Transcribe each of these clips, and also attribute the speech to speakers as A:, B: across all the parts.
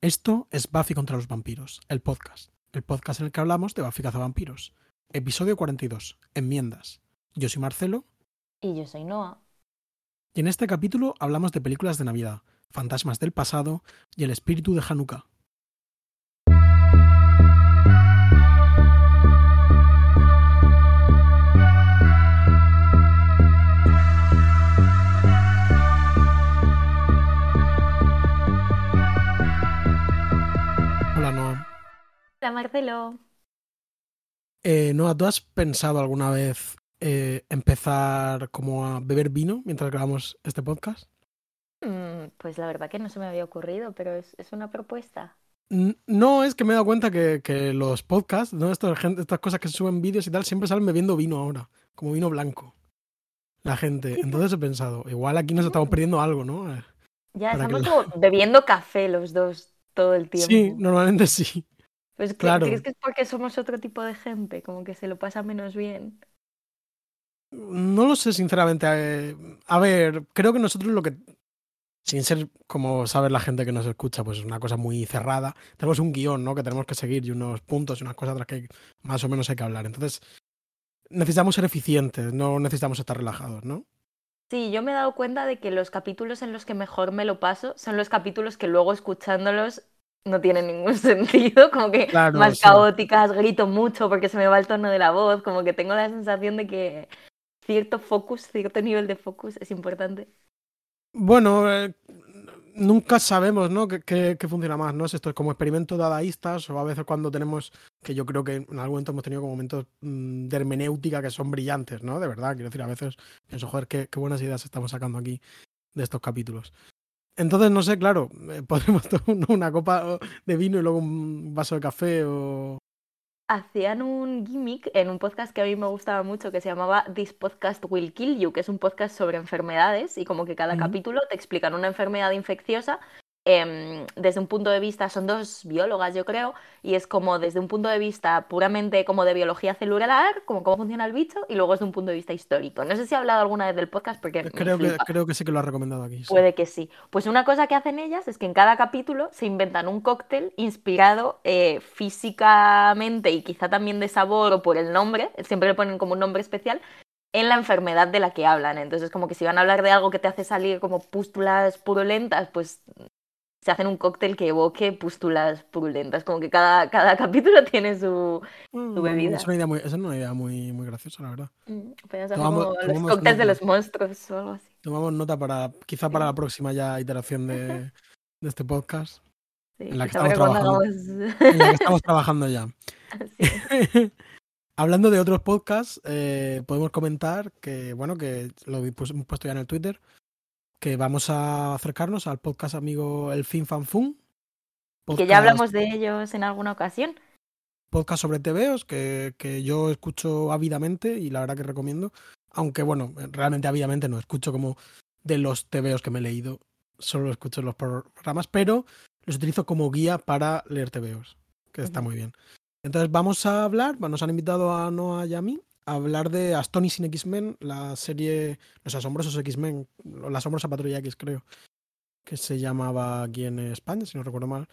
A: Esto es Buffy contra los vampiros, el podcast. El podcast en el que hablamos de Buffy vampiros. Episodio 42. Enmiendas. Yo soy Marcelo.
B: Y yo soy Noah.
A: Y en este capítulo hablamos de películas de Navidad, fantasmas del pasado y el espíritu de Hanukkah.
B: Marcelo.
A: Eh, Noah, ¿tú has pensado alguna vez eh, empezar como a beber vino mientras grabamos este podcast?
B: Mm, pues la verdad que no se me había ocurrido, pero es, es una propuesta.
A: No, es que me he dado cuenta que, que los podcasts, ¿no? Gente- estas cosas que se suben vídeos y tal, siempre salen bebiendo vino ahora, como vino blanco. La gente. Entonces he pensado, igual aquí nos estamos perdiendo algo, ¿no? Eh,
B: Ya
A: Para
B: estamos como bebiendo café los dos todo el tiempo.
A: Sí, normalmente sí.
B: Pues
A: claro.
B: ¿crees que es porque somos otro tipo de gente? Como que se lo pasa menos bien.
A: No lo sé, sinceramente. eh, A ver, creo que nosotros lo que. Sin ser como sabe la gente que nos escucha, pues es una cosa muy cerrada. Tenemos un guion, ¿no? Que tenemos que seguir y unos puntos y unas cosas de las que más o menos hay que hablar. Entonces, necesitamos ser eficientes, no necesitamos estar relajados, ¿no?
B: Sí, yo me he dado cuenta de que los capítulos en los que mejor me lo paso son los capítulos que luego escuchándolos no tienen ningún sentido, como que
A: Claro,
B: más
A: sí.
B: caóticas, grito mucho porque se me va el tono de la voz, como que tengo la sensación de que cierto focus, cierto nivel de focus es importante.
A: Bueno, eh, nunca sabemos, ¿no? ¿Qué, qué, qué funciona más, ¿no? Si esto es como experimentos dadaístas o a veces cuando tenemos, que yo creo que en algún momento hemos tenido como momentos mm, de hermenéutica que son brillantes, ¿no? De verdad, quiero decir, a veces pienso, joder, qué, qué buenas ideas estamos sacando aquí de estos capítulos. Entonces, no sé, claro, eh, podremos tomar una copa de vino y luego un vaso de café o...
B: Hacían un gimmick en un podcast que a mí me gustaba mucho que se llamaba This Podcast Will Kill You, que es un podcast sobre enfermedades y como que cada capítulo te explican una enfermedad infecciosa em, desde un punto de vista, son dos biólogas yo creo, y es como desde un punto de vista puramente como de biología celular, como cómo funciona el bicho, y luego desde un punto de vista histórico. No sé si he hablado alguna vez del podcast porque
A: Creo que, creo que sí que lo has recomendado aquí. sí.
B: Puede que sí. Pues una cosa que hacen ellas es que en cada capítulo se inventan un cóctel inspirado eh, físicamente y quizá también de sabor o por el nombre, siempre le ponen como un nombre especial, en la enfermedad de la que hablan. Entonces, como que si van a hablar de algo que te hace salir como pústulas purulentas, pues se hacen un cóctel que evoque pústulas purulentas. Como que cada, cada capítulo tiene su...
A: Mm,
B: tu bebida.
A: Es una idea muy, es una idea muy, muy graciosa, la verdad.
B: Mm, hacer
A: Tomamos-
B: como los cócteles de
A: nota.
B: los monstruos o algo así.
A: Tomamos nota para, quizá para la próxima ya iteración de, de este podcast.
B: Sí,
A: En la que estamos trabajando.
B: hagamos-
A: en la que estamos trabajando ya. Hablando de otros podcasts, eh, podemos comentar que, bueno, que lo pues, hemos puesto ya en el Twitter, que vamos a acercarnos al podcast amigo El Fin Fan Fun.
B: Y que ya hablamos de ellos en alguna ocasión.
A: Podcast sobre TVOs que, que yo escucho ávidamente y la verdad que recomiendo. Aunque, bueno, realmente ávidamente no escucho como de los TVOs que me he leído, solo escucho los programas, pero los utilizo como guía para leer TVOs, que está muy bien. Entonces vamos a hablar, nos han invitado a Noah y a mí a hablar de Astonishing X-Men, la serie Los Asombrosos X-Men, La Asombrosa Patrulla X creo, que se llamaba aquí en España, si no recuerdo mal.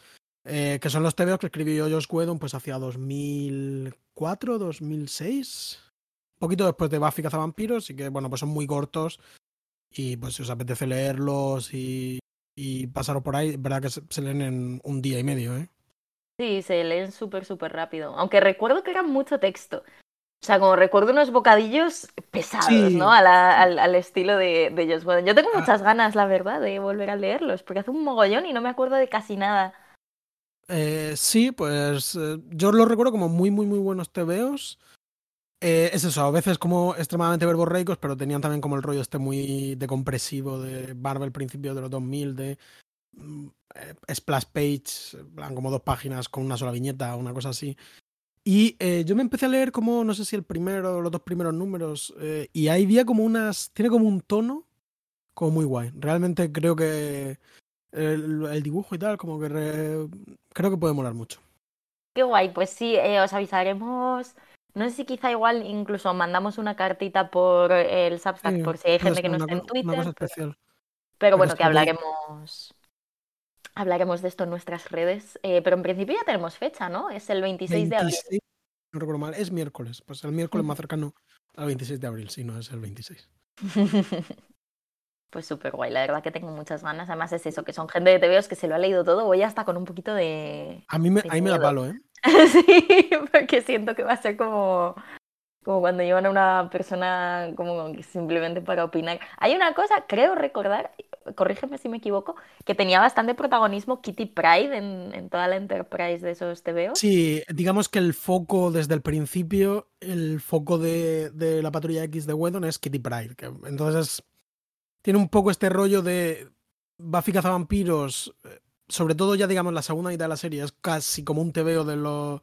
A: Eh, que son los TVOs que escribió Josh Whedon pues hacia 2004, 2006, un poquito después de Buffy Cazavampiros, y que bueno, pues son muy cortos y pues si os apetece leerlos y, y pasaros por ahí, verdad que se, se leen en un día y medio, ¿eh?
B: Sí, se leen súper, súper rápido. Aunque recuerdo que era mucho texto. O sea, como recuerdo unos bocadillos pesados,
A: Sí.
B: ¿no? La- al, al estilo de, de Joss Whedon. Yo tengo
A: Ah.
B: muchas ganas, la verdad, de volver a leerlos, porque hace un mogollón y no me acuerdo de casi nada.
A: Eh, sí, pues eh, yo los recuerdo como muy, muy, muy buenos TVOs. Eh, es eso, a veces como extremadamente verborreicos, pero tenían también como el rollo este muy decompresivo de Marvel principio de los 2000, de mm, eh, splash page, como dos páginas con una sola viñeta, una cosa así. Y eh, yo me empecé a leer como, no sé si el primero los dos primeros números, eh, y ahí había como unas, tiene como un tono como muy guay. Realmente creo que el, el dibujo y tal, como que re- creo que puede molar mucho.
B: Qué guay, pues sí, eh, os avisaremos. No sé si quizá igual incluso mandamos una cartita por el Substack
A: Sí,
B: por si hay gente que no está en
A: co- una cosa
B: Twitter. pero-
A: especial.
B: Pero
A: Pero
B: bueno, que hablaremos. Hablaremos de esto en nuestras redes, eh, pero en principio ya tenemos fecha, ¿no? Es el 26 de abril.
A: 26, no recuerdo mal, es miércoles. Pues el miércoles más cercano al 26 de abril, sí, no es el 26.
B: Pues súper guay, la verdad que tengo muchas ganas. Además es eso, que son gente de TVOs que se lo ha leído todo. Voy hasta con un poquito de...
A: A mí me,
B: de
A: ahí me da palo, ¿eh?
B: sí, porque siento que va a ser como, como cuando llevan a una persona como simplemente para opinar. Hay una cosa, creo recordar, corrígeme si me equivoco, que tenía bastante protagonismo Kitty Pride en, en toda la Enterprise de esos TVOs.
A: Sí, digamos que el foco desde el principio, el foco de, de la patrulla X de Wedon es Kitty Pride. Que, entonces tiene un poco este rollo de Buffy cazavampiros, eh, sobre todo ya digamos la segunda mitad de la serie, es casi como un TVO de los...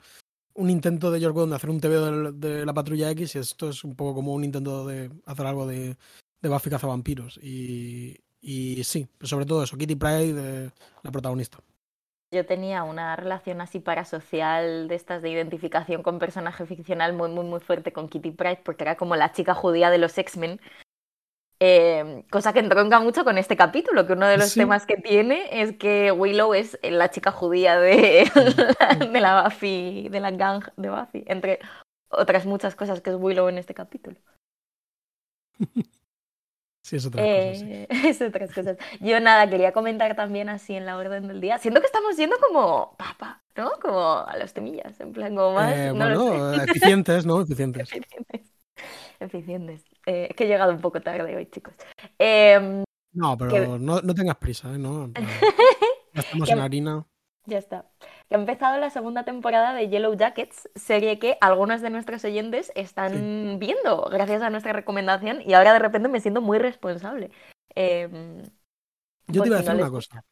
A: Un intento de George Whedon de hacer un TVO de, de la patrulla X y esto es un poco como un intento de hacer algo de, de Buffy cazavampiros. Y, y sí, sobre todo eso, Kitty Pride, eh, la protagonista.
B: Yo tenía una relación así parasocial de estas de identificación con personaje ficcional muy, muy, muy fuerte con Kitty Pryde porque era como la chica judía de los X-Men. Eh, cosa que entronca mucho con este capítulo, que uno de los
A: Sí.
B: temas que tiene es que Willow es la chica judía de, de la Buffy, de la gang de Buffy, entre otras muchas cosas que es Willow en este capítulo.
A: Sí, es otra cosa. sí.
B: Eh, es otras cosas. Yo nada, quería comentar también así en la orden del día. Siento que estamos yendo como papa, ¿no? Como a los temillas, en plan como más.
A: Eh,
B: no
A: bueno,
B: sé.
A: eficientes, ¿no? Eficientes.
B: Eficientes. Eficientes. Eh, es que he llegado un poco tarde hoy, chicos. Em,
A: No, pero
B: Que-
A: no, no tengas prisa, ¿eh? No, ya estamos en harina.
B: ya está. Que ha empezado la segunda temporada de Yellow Jackets, serie que algunos de nuestros oyentes están viendo gracias a nuestra recomendación y ahora de repente me siento muy responsable. Em,
A: Yo te iba a decir
B: no
A: una cosa.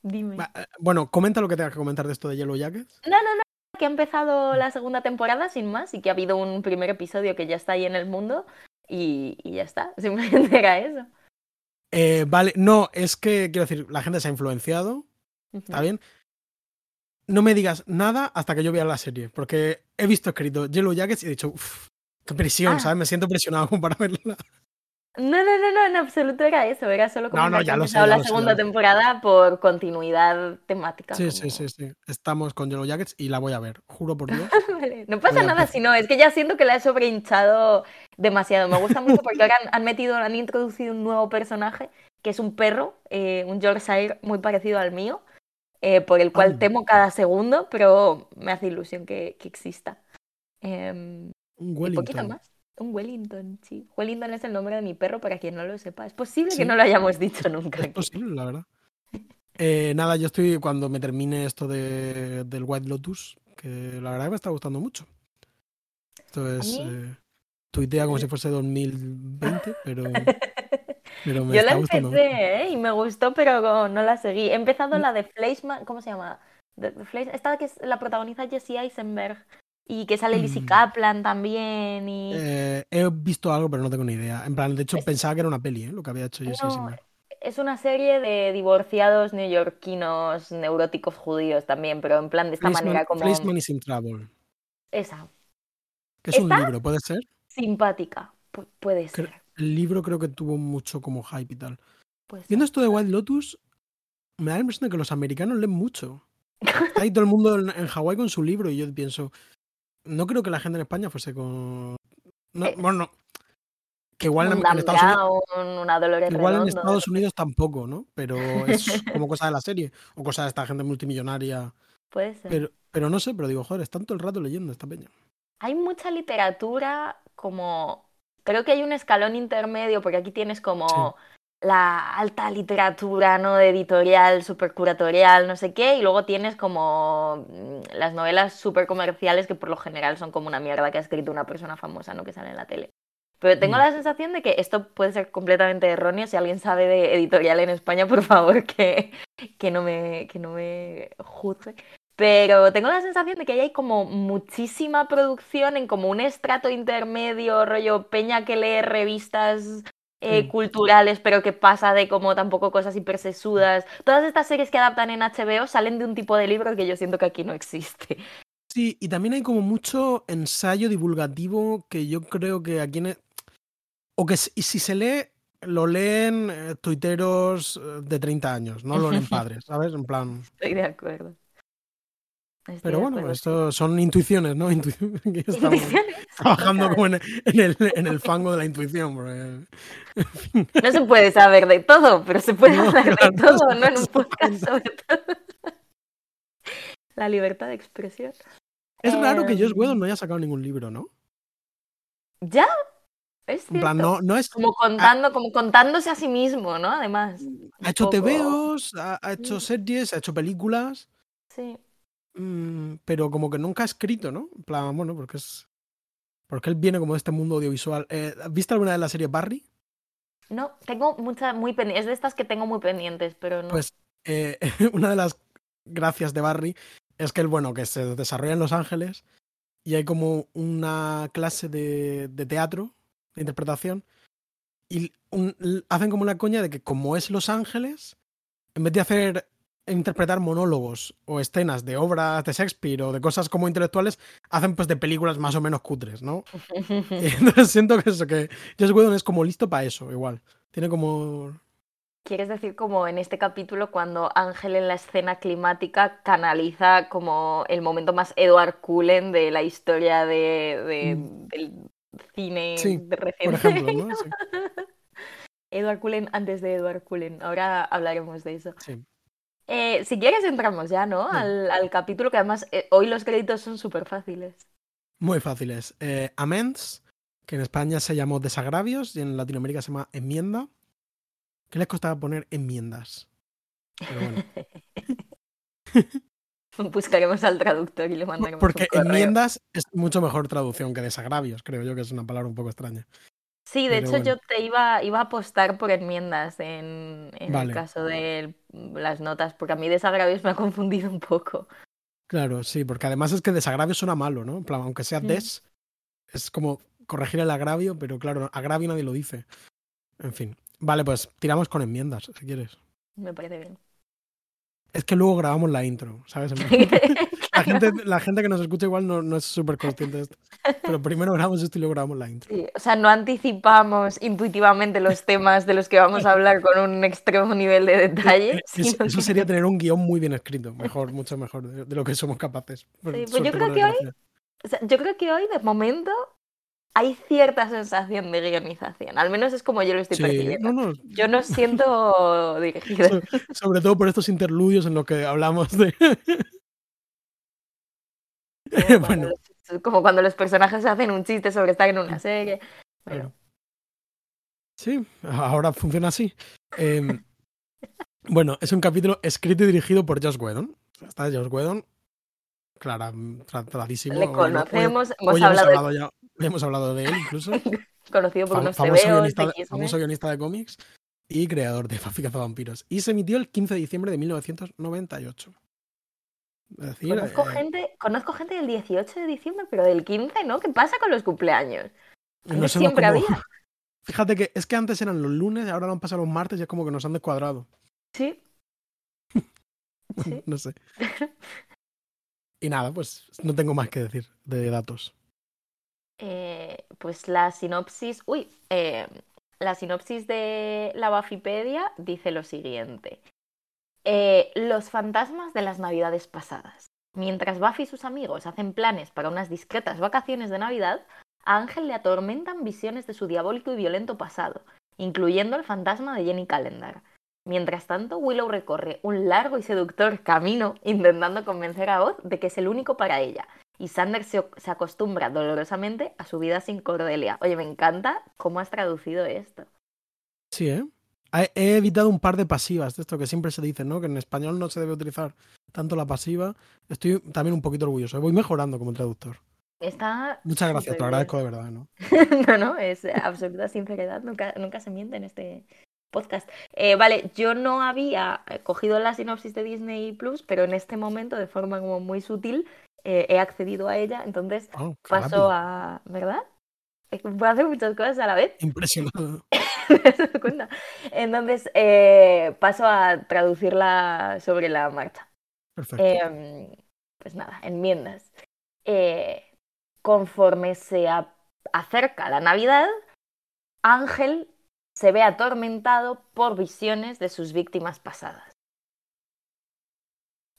B: Dime.
A: Eh, Bueno, comenta lo que tengas que comentar de esto de Yellow Jackets.
B: No, no, no, que ha empezado la segunda temporada sin más y que ha habido un primer episodio que ya está ahí en el mundo y, y ya está. Simplemente era eso.
A: Eh, vale, no, es que quiero decir, la gente se ha influenciado, ¿está bien? No me digas nada hasta que yo vea la serie, porque he visto escrito Yellow Jackets y he dicho, uff, qué presión,
B: Ah.
A: ¿sabes? Me siento presionado como para verla.
B: No, no, no, no, en absoluto era eso. Era solo como
A: No, no,
B: que
A: ya lo sé, ya
B: la
A: lo
B: segunda
A: sé.
B: temporada por continuidad temática.
A: Sí, sí,
B: como-
A: sí, sí. Estamos con Yellow Jackets y la voy a ver, juro por Dios.
B: Vale, No pasa
A: Voy
B: nada si no, es que ya siento que la he sobrehinchado demasiado. Me gusta mucho porque ahora han, han metido, han introducido un nuevo personaje que es un perro, eh, un Yorkshire muy parecido al mío, eh, por el cual
A: Ah.
B: temo cada segundo, pero me hace ilusión que, que exista. Em,
A: Un
B: y poquito
A: Wellington.
B: más. Un Wellington, sí. Wellington es el nombre de mi perro, para quien no lo sepa. Es posible
A: Sí.
B: que no lo hayamos dicho nunca.
A: Es
B: aquí.
A: posible, la verdad. Eh, nada, yo estoy cuando me termine esto de, del White Lotus, que la verdad que me está gustando mucho. Esto es.
B: mí-
A: eh, tuitea como si fuese 2020, pero, pero me
B: Yo la
A: gustando.
B: empecé, ¿eh? Y me gustó, pero no la seguí. He empezado
A: Mm.
B: la de Fleischman, ¿cómo se llama? Fleisch- esta que es, la protagoniza Jesse Eisenberg y que sale Lizzie
A: Mm.
B: Kaplan también y...
A: Eh, he visto algo, pero no tengo ni idea. En plan, de hecho,
B: Es-
A: pensaba que era una peli, ¿eh? lo que había hecho Jesse
B: No,
A: Eisenberg.
B: es una serie de divorciados neoyorquinos neuróticos judíos también, pero en plan de esta
A: Fleischman,
B: manera como...
A: Fleischman is in Trouble,
B: Esa,
A: que es un libro, ¿puede ser?
B: simpática. Pu- puede
A: Cre-
B: ser.
A: El libro creo que tuvo mucho como hype y tal.
B: puede ser.
A: Viendo esto de White Lotus, me da la impresión de que los americanos leen mucho. Está ahí todo el mundo en, en Hawái con su libro y yo pienso, no creo que la gente en España fuese con... No,
B: Eh,
A: bueno, no. Que igual en, en Estados Unidos, igual en. Estados Unidos tampoco, ¿no? Pero es como cosa de la serie o cosa de esta gente multimillonaria.
B: Puede ser.
A: Pero, pero no sé, pero digo, joder, están todo el rato leyendo esta peña.
B: Hay mucha literatura como... Creo que hay un escalón intermedio, porque aquí tienes como la alta literatura, ¿no? De editorial, super curatorial, no sé qué, y luego tienes como mm, las novelas super comerciales que por lo general son como una mierda que ha escrito una persona famosa, ¿no? Que sale en la tele. Pero tengo
A: Mm.
B: la sensación de que esto puede ser completamente erróneo. Si alguien sabe de editorial en España, por favor, que, que, no, me, que no me juzgue. Pero tengo la sensación de que ahí hay como muchísima producción en como un estrato intermedio, rollo peña que lee revistas eh,
A: Sí.
B: culturales, pero que pasa de como tampoco cosas hipersesudas. Todas estas series que adaptan en HBO salen de un tipo de libro que yo siento que aquí no existe.
A: Sí, y también hay como mucho ensayo divulgativo que yo creo que aquí en... e- O que si si se lee lo leen eh, tuiteros eh, de 30 años, no lo leen padres, ¿sabes? En plan.
B: Estoy de acuerdo. Estoy
A: Pero bueno, esto son intuiciones, ¿no? Intu- estamos
B: Intuiciones.
A: trabajando como en, en el, en el fango de la intuición. porque-
B: No se puede saber de todo, pero se puede
A: No,
B: hablar de todo, ¿no? En un podcast sobre todo. La libertad de expresión.
A: Es raro que
B: Em,
A: Josh Whedon no haya sacado ningún libro, ¿no?
B: ¿Ya? Es
A: En plan,
B: cierto.
A: no, no es.
B: Como contando, como contándose a sí mismo, ¿no? Además.
A: Ha hecho
B: poco-
A: TVOs, ha, ha hecho series, ha hecho películas,
B: Sí.
A: Mm, pero como que nunca ha escrito, ¿no? En plan, bueno, porque es. Porque él viene como de este mundo audiovisual. Eh, ¿Viste alguna de las series Barry?
B: No, tengo muchas muy pendientes. Es de estas que tengo muy pendientes, pero no.
A: Pues eh, una de las gracias de Barry es que él, bueno, que se desarrolla en Los Ángeles y hay como una clase de, de teatro, de interpretación, y un- hacen como una coña de que como es Los Ángeles, en vez de hacer interpretar monólogos o escenas de obras de Shakespeare o de cosas como intelectuales, hacen pues de películas más o menos cutres, ¿no? Y entonces siento que eso, que Whedon es como listo para eso, igual. Tiene como
B: ¿Quieres decir como en este capítulo cuando Ángel en la escena climática canaliza como el momento más Edward Cullen de la historia de, de-
A: Mm.
B: del cine
A: Sí,
B: de
A: por
B: reciente?
A: ejemplo, ¿no? Sí.
B: Edward Cullen antes de Edward Cullen. Ahora hablaremos de eso.
A: sí.
B: Eh, si quieres entramos ya, ¿no?
A: Sí.
B: Al, al capítulo que además eh, hoy los créditos son súper fáciles.
A: Muy fáciles. Eh, amends, que en España se llamó desagravios y en Latinoamérica se llama enmienda. ¿Qué les costaba poner enmiendas? Pero bueno.
B: Buscaremos al traductor y le mandaremos
A: Porque
B: un
A: enmiendas es mucho mejor traducción que desagravios, creo yo que es una palabra un poco extraña.
B: Sí, de
A: Pero
B: hecho
A: bueno.
B: yo te iba, iba a apostar por enmiendas en, en
A: Vale.
B: el caso de las notas, porque a mí desagravios me ha confundido un poco.
A: Claro, sí, porque además es que desagravios suena malo, ¿no? En plan, aunque sea
B: Mm.
A: des, es como corregir el agravio, pero claro, agravio nadie lo dice. En fin. Vale, pues tiramos con enmiendas, si quieres.
B: Me parece bien.
A: Es que luego grabamos la intro, ¿sabes? La gente, la gente que nos escucha igual no, no es súper consciente de esto. Pero primero grabamos esto y luego grabamos la intro.
B: Sí, o sea, no anticipamos intuitivamente los temas de los que vamos a hablar con un extremo nivel de detalle.
A: Eh, Eso,
B: sino
A: eso
B: que-
A: sería tener un guion muy bien escrito, mejor, mucho mejor de, de lo que somos capaces.
B: Sí, pues yo creo que hoy- o sea, yo creo que hoy, de momento, hay cierta sensación de guionización. Al menos es como yo lo estoy
A: Sí,
B: percibiendo.
A: no, no,
B: Yo no siento dirigida.
A: so- sobre todo por estos interludios en los que hablamos de.
B: Como cuando,
A: bueno,
B: los, como cuando los personajes hacen un chiste sobre estar en una serie. Bueno.
A: Sí, ahora funciona así. Em, bueno, es un capítulo escrito y dirigido por Josh Whedon. Está Josh Whedon, clara, tra- tradísimo.
B: le
A: hoy-
B: conocemos,
A: hoy
B: hemos
A: hemos
B: hablado de,
A: hablado ya, ya hemos hablado de él incluso.
B: conocido por
A: Fam-
B: unos
A: famoso,
B: tebeos
A: guionista, famoso guionista de cómics y creador de Buffy Cazavampiros. Y se emitió el 15 de diciembre de 1998. Es decir,
B: Conozco,
A: eh,
B: gente, conozco gente del 18 de diciembre, pero del 15, ¿no? ¿Qué pasa con los cumpleaños?
A: no
B: siempre
A: como-
B: había.
A: Fíjate que es que antes eran los lunes, ahora lo han pasado los martes y es como que nos han descuadrado.
B: Sí. Sí.
A: no sé. Y nada, pues no tengo más que decir de datos.
B: Eh, pues la sinopsis. Uy, eh, la sinopsis de la Buffypedia dice lo siguiente: Eh, Los fantasmas de las navidades pasadas. Mientras Buffy y sus amigos hacen planes para unas discretas vacaciones de Navidad, a Ángel le atormentan visiones de su diabólico y violento pasado, incluyendo el fantasma de Jenny Calendar. Mientras tanto, Willow recorre un largo y seductor camino intentando convencer a Oz de que es el único para ella, y Sander se, se acostumbra dolorosamente a su vida sin Cordelia. Oye, me encanta cómo has traducido esto.
A: Sí, ¿eh? He evitado un par de pasivas, de esto que siempre se dice, ¿no? Que en español no se debe utilizar tanto la pasiva. Estoy también un poquito orgulloso. ¿eh? Voy mejorando como traductor.
B: Está
A: Muchas gracias, te lo agradezco de verdad, ¿no?
B: no, no, es absoluta sinceridad, nunca, nunca se miente en este podcast. Eh, vale, yo no había eh, cogido la sinopsis de Disney Plus, pero en este momento, de forma como muy sutil, eh, he accedido a ella, entonces
A: Oh,
B: paso a... ¿Verdad? Puedo hacer muchas cosas a la vez.
A: Impresionado.
B: Entonces, eh, paso a traducirla sobre la marcha.
A: Perfecto.
B: Em, pues nada, enmiendas. Conforme se acerca la Navidad, Ángel se ve atormentado por visiones de sus víctimas pasadas.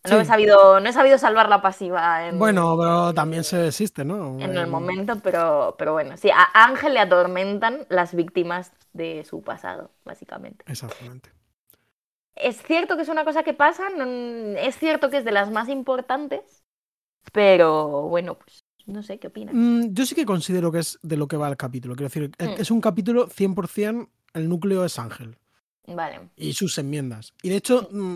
B: No, he
A: Sí.
B: sabido, no he sabido salvar la pasiva en,
A: Bueno, pero también se existe, ¿no?
B: en el momento, pero, pero bueno, sí, a Ángel le atormentan las víctimas de su pasado, básicamente.
A: Exactamente.
B: Es cierto que es una cosa que pasa, no- es cierto que es de las más importantes, pero bueno, pues no sé qué opinas.
A: Mm, yo sí que considero que es de lo que va el capítulo. Quiero decir, es-
B: Mm.
A: es un capítulo 100%, el núcleo es Ángel
B: Vale.
A: y sus enmiendas. Y de hecho, mm,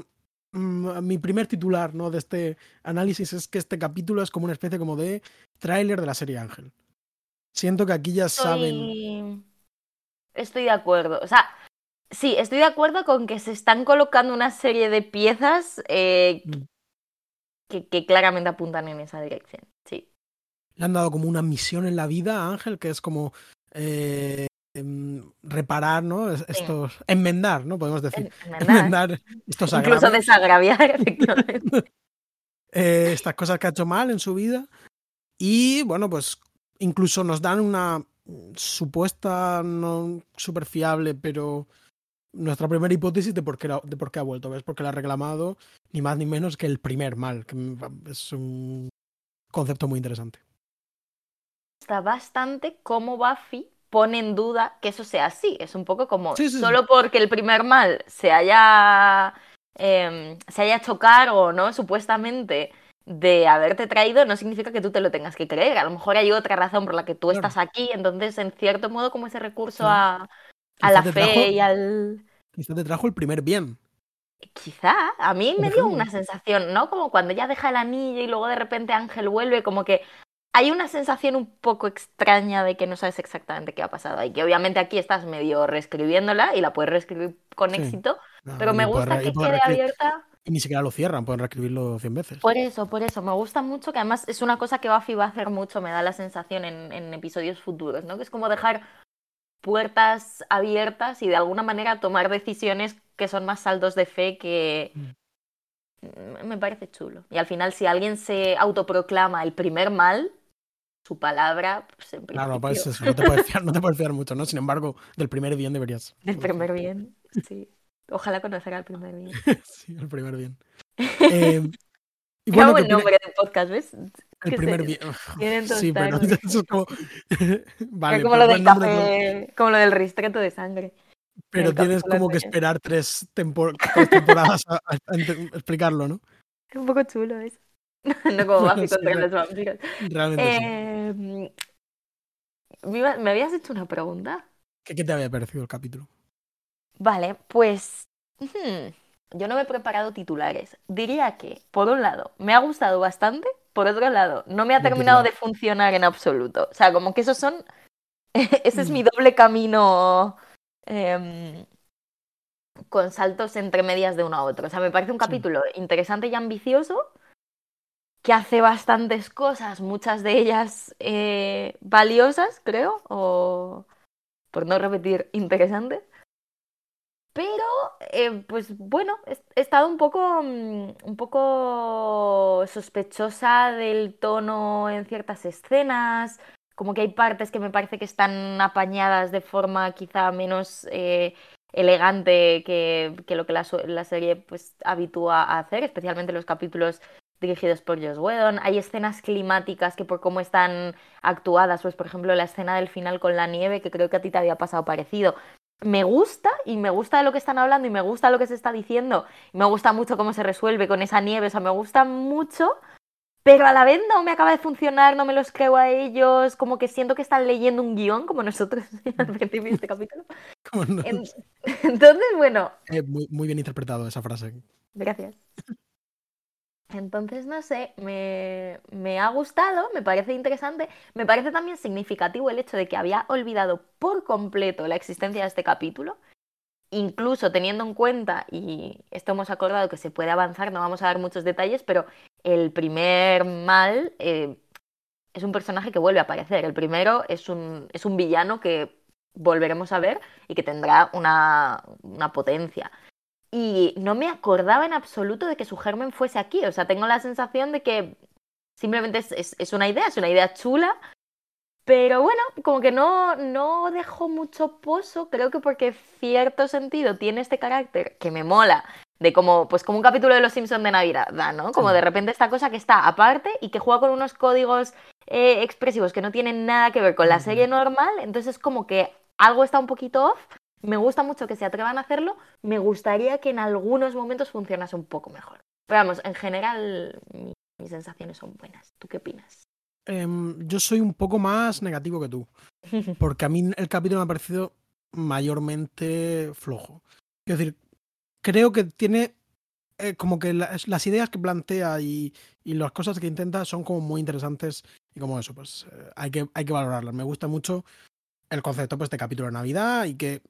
A: mm, mi primer titular ¿no? de este análisis es que este capítulo es como una especie como de tráiler de la serie Ángel. Siento que aquí ya saben...
B: Estoy... De acuerdo. O sea, sí, estoy de acuerdo con que se están colocando una serie de piezas eh,
A: Mm.
B: que, que claramente apuntan en esa dirección. Sí.
A: Le han dado como una misión en la vida a Ángel, que es como eh, reparar, ¿no? Es- Estos, enmendar, ¿no? Podemos decir.
B: En- en verdad,
A: Enmendar estos
B: Incluso
A: agravios.
B: desagraviar, efectivamente.
A: eh, estas cosas que ha hecho mal en su vida. Y bueno, pues incluso nos dan una supuesta, no súper fiable, pero nuestra primera hipótesis de por, qué de por qué ha vuelto. ¿Ves? Porque le ha reclamado ni más ni menos que el primer mal, que es un concepto muy interesante.
B: Está bastante como Buffy pone en duda que eso sea así. Es un poco como
A: Sí, sí, sí.
B: solo porque el primer mal se haya em, se haya hecho cargo, ¿no? Supuestamente de haberte traído, no significa que tú te lo tengas que creer. A lo mejor hay otra razón por la que tú
A: Claro.
B: estás aquí. Entonces, en cierto modo, como ese recurso
A: Claro.
B: a, a la fe
A: trajo-
B: y al.
A: Quizá te trajo el primer bien.
B: Quizá, a mí me dio una sensación, ¿no? Como cuando ella deja el anillo y luego de repente Ángel vuelve, como que hay una sensación un poco extraña de que no sabes exactamente qué ha pasado y que obviamente aquí estás medio reescribiéndola y la puedes reescribir con
A: Sí.
B: éxito,
A: No,
B: pero me gusta que quede abierta.
A: Y ni siquiera lo cierran, pueden reescribirlo 100 veces.
B: Por eso, por eso, me gusta mucho que además es una cosa que Buffy va a hacer mucho, me da la sensación en, en episodios futuros, ¿no? Que es como dejar puertas abiertas y de alguna manera tomar decisiones que son más saldos de fe que Mm, me parece chulo. Y al final si alguien se autoproclama el primer mal, su palabra, pues en
A: Claro, pues eso, no te, puedes fiar, no te puedes fiar mucho, ¿no? Sin embargo, del primer bien deberías.
B: del primer bien, sí. Ojalá conocer al primer bien.
A: Sí, el primer bien. Eh, y
B: Qué
A: bueno,
B: buen
A: ¿qué opina-
B: nombre de podcast, ¿ves?
A: el primer bien. Sí, pero eso es como. vale,
B: es como lo del
A: nombre, ¿no?
B: café, como lo del ristreto de sangre.
A: Pero
B: el
A: tienes como que esperar tres, tempor- tres temporadas a, a- a ente- explicarlo, ¿no?
B: Es un poco chulo eso. no como Buffy
A: Sí,
B: contra.
A: Realmente sí.
B: Eh, me habías hecho una pregunta.
A: ¿Qué, qué te había parecido el capítulo?
B: Vale, pues hmm, yo no me he preparado titulares. Diría que, por un lado, me ha gustado bastante, por otro lado, no me ha terminado de funcionar en absoluto. O sea, como que esos son... Ese es
A: Mm.
B: mi doble camino em, con saltos entre medias de uno a otro. O sea, me parece un
A: Sí.
B: capítulo interesante y ambicioso que hace bastantes cosas, muchas de ellas eh, valiosas, creo, o por no repetir, interesantes. Pero, eh, pues bueno, he estado un poco, mm, un poco sospechosa del tono en ciertas escenas, como que hay partes que me parece que están apañadas de forma quizá menos eh, elegante que, que lo que la serie pues habitúa a hacer, especialmente los capítulos dirigidos por Joss Whedon. Hay escenas climáticas que por cómo están actuadas, pues por ejemplo la escena del final con la nieve, que creo que a ti te había pasado parecido. Me gusta y me gusta de lo que están hablando y me gusta lo que se está diciendo y me gusta mucho cómo se resuelve con esa nieve, o sea, me gusta mucho, pero a la vez no me acaba de funcionar, no me los creo a ellos, como que siento que están leyendo un guion como nosotros al principio de este capítulo. Entonces, bueno,
A: Eh, muy, muy bien interpretado esa frase.
B: Gracias. Entonces, no sé, me, me ha gustado, me parece interesante, me parece también significativo el hecho de que había olvidado por completo la existencia de este capítulo, incluso teniendo en cuenta, y esto hemos acordado que se puede avanzar, no vamos a dar muchos detalles, pero el primer mal eh, es un personaje que vuelve a aparecer, el primero es un, es un villano que volveremos a ver y que tendrá una, una potencia. Y no me acordaba en absoluto de que su germen fuese aquí. O sea, tengo la sensación de que simplemente es, es- es una idea, es una idea chula, Pero bueno, como que no, no dejó mucho pozo, creo que porque cierto sentido tiene este carácter que me mola, de como, pues como un capítulo de Los Simpsons de Navidad, ¿no? Como de repente esta cosa que está aparte y que juega con unos códigos eh, expresivos que no tienen nada que ver con la serie normal, entonces como que algo está un poquito off. Me gusta mucho que se atrevan a hacerlo, me gustaría que en algunos momentos funcionase un poco mejor. Pero vamos, en general mis sensaciones son buenas. ¿Tú qué opinas?
A: Em, yo soy un poco más negativo que tú, porque a mí el capítulo me ha parecido mayormente flojo. Es decir, creo que tiene eh, como que las, ideas que plantea y, las cosas que intenta son como muy interesantes y como eso, pues eh, hay, que, hay que valorarlas. Me gusta mucho el concepto pues, de capítulo de Navidad y que,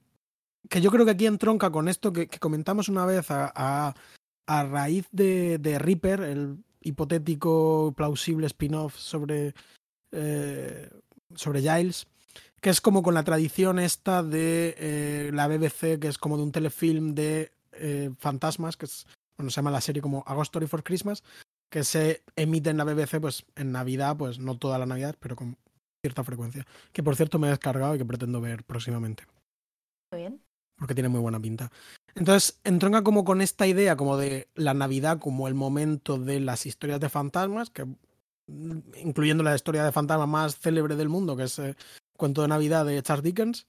A: que yo creo que aquí entronca con esto que, comentamos una vez a, a, raíz de, de, Reaper, el hipotético, plausible spin-off sobre, eh, sobre Giles, que es como con la tradición esta de la BBC, que es como de un telefilm de eh, fantasmas, que es, bueno, se llama la serie como A Ghost Story for Christmas, que se emite en la BBC pues en Navidad, pues no toda la Navidad, pero con cierta frecuencia. Que por cierto me he descargado y que pretendo ver próximamente.
B: Muy bien.
A: Porque tiene muy buena pinta. Entonces, entronca como con esta idea como de la Navidad como el momento de las historias de fantasmas, que mm, incluyendo la historia de fantasmas más célebre del mundo, que es el eh, Cuento de Navidad de Charles Dickens.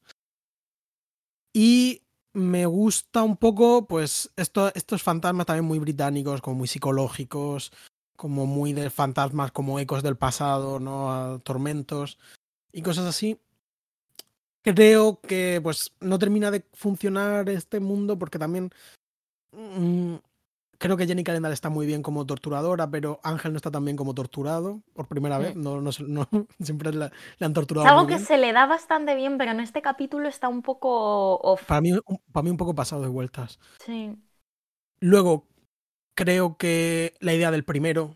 A: Y me gusta un poco, pues, esto, estos fantasmas también muy británicos, como muy psicológicos, como muy de fantasmas, como ecos del pasado, ¿no? tormentos y cosas así. Creo que, pues, no termina de funcionar este mundo porque también mm, Creo que Jenny Calendar está muy bien como torturadora, pero Ángel no está tan bien como torturado por primera vez. Mm. No, no, no siempre le, han torturado.
B: Es algo que se le da bastante bien, pero en este capítulo está un poco off.
A: Para mí, para mí un poco pasado de vueltas.
B: Sí.
A: Luego, creo que la idea del primero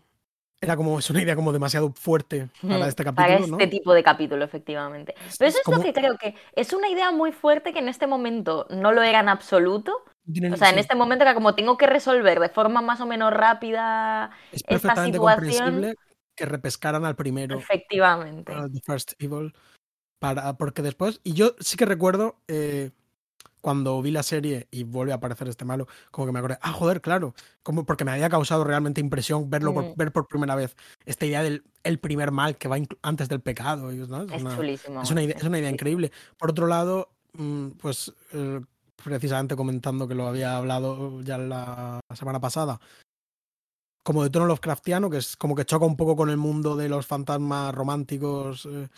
A: era como, es una idea como demasiado fuerte para este capítulo.
B: Para este tipo de capítulo, efectivamente. Pero eso es, lo que creo que es una idea muy fuerte que en este momento no lo era en absoluto, o sea, en este momento era como tengo que resolver de forma más o menos rápida
A: es esta situación. que repescaran al primero.
B: Efectivamente.
A: The First Evil. Para, porque después, y yo sí que recuerdo eh, cuando vi la serie y vuelve a aparecer este malo, como que me acordé, ah, joder, claro, como porque me había causado realmente impresión verlo por, mm. ver por primera vez esta idea del el primer mal que va antes del pecado. Es,
B: chulísimo.
A: Es una, idea, es una idea increíble. Por otro lado, mm, pues precisamente comentando que lo había hablado ya la semana pasada, como de tono Lovecraftiano, que es como que choca un poco con el mundo de los fantasmas románticos. Eh,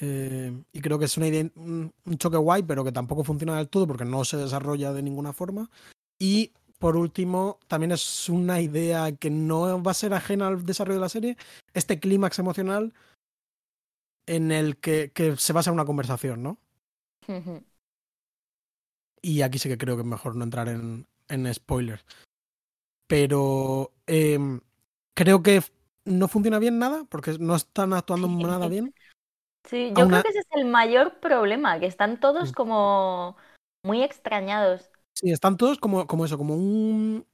A: eh, y creo que es una idea, un choque guay, pero que tampoco funciona del todo porque no se desarrolla de ninguna forma. Y por último, también es una idea que no va a ser ajena al desarrollo de la serie, este clímax emocional en el que, que, se basa en una conversación, ¿no? Y aquí sí que creo que es mejor no entrar en, en spoilers. Pero em, creo que no funciona bien nada, porque no están actuando nada bien.
B: Sí, yo creo que ese es el mayor problema, que están todos como muy extrañados.
A: Sí, están todos como, como eso, como un,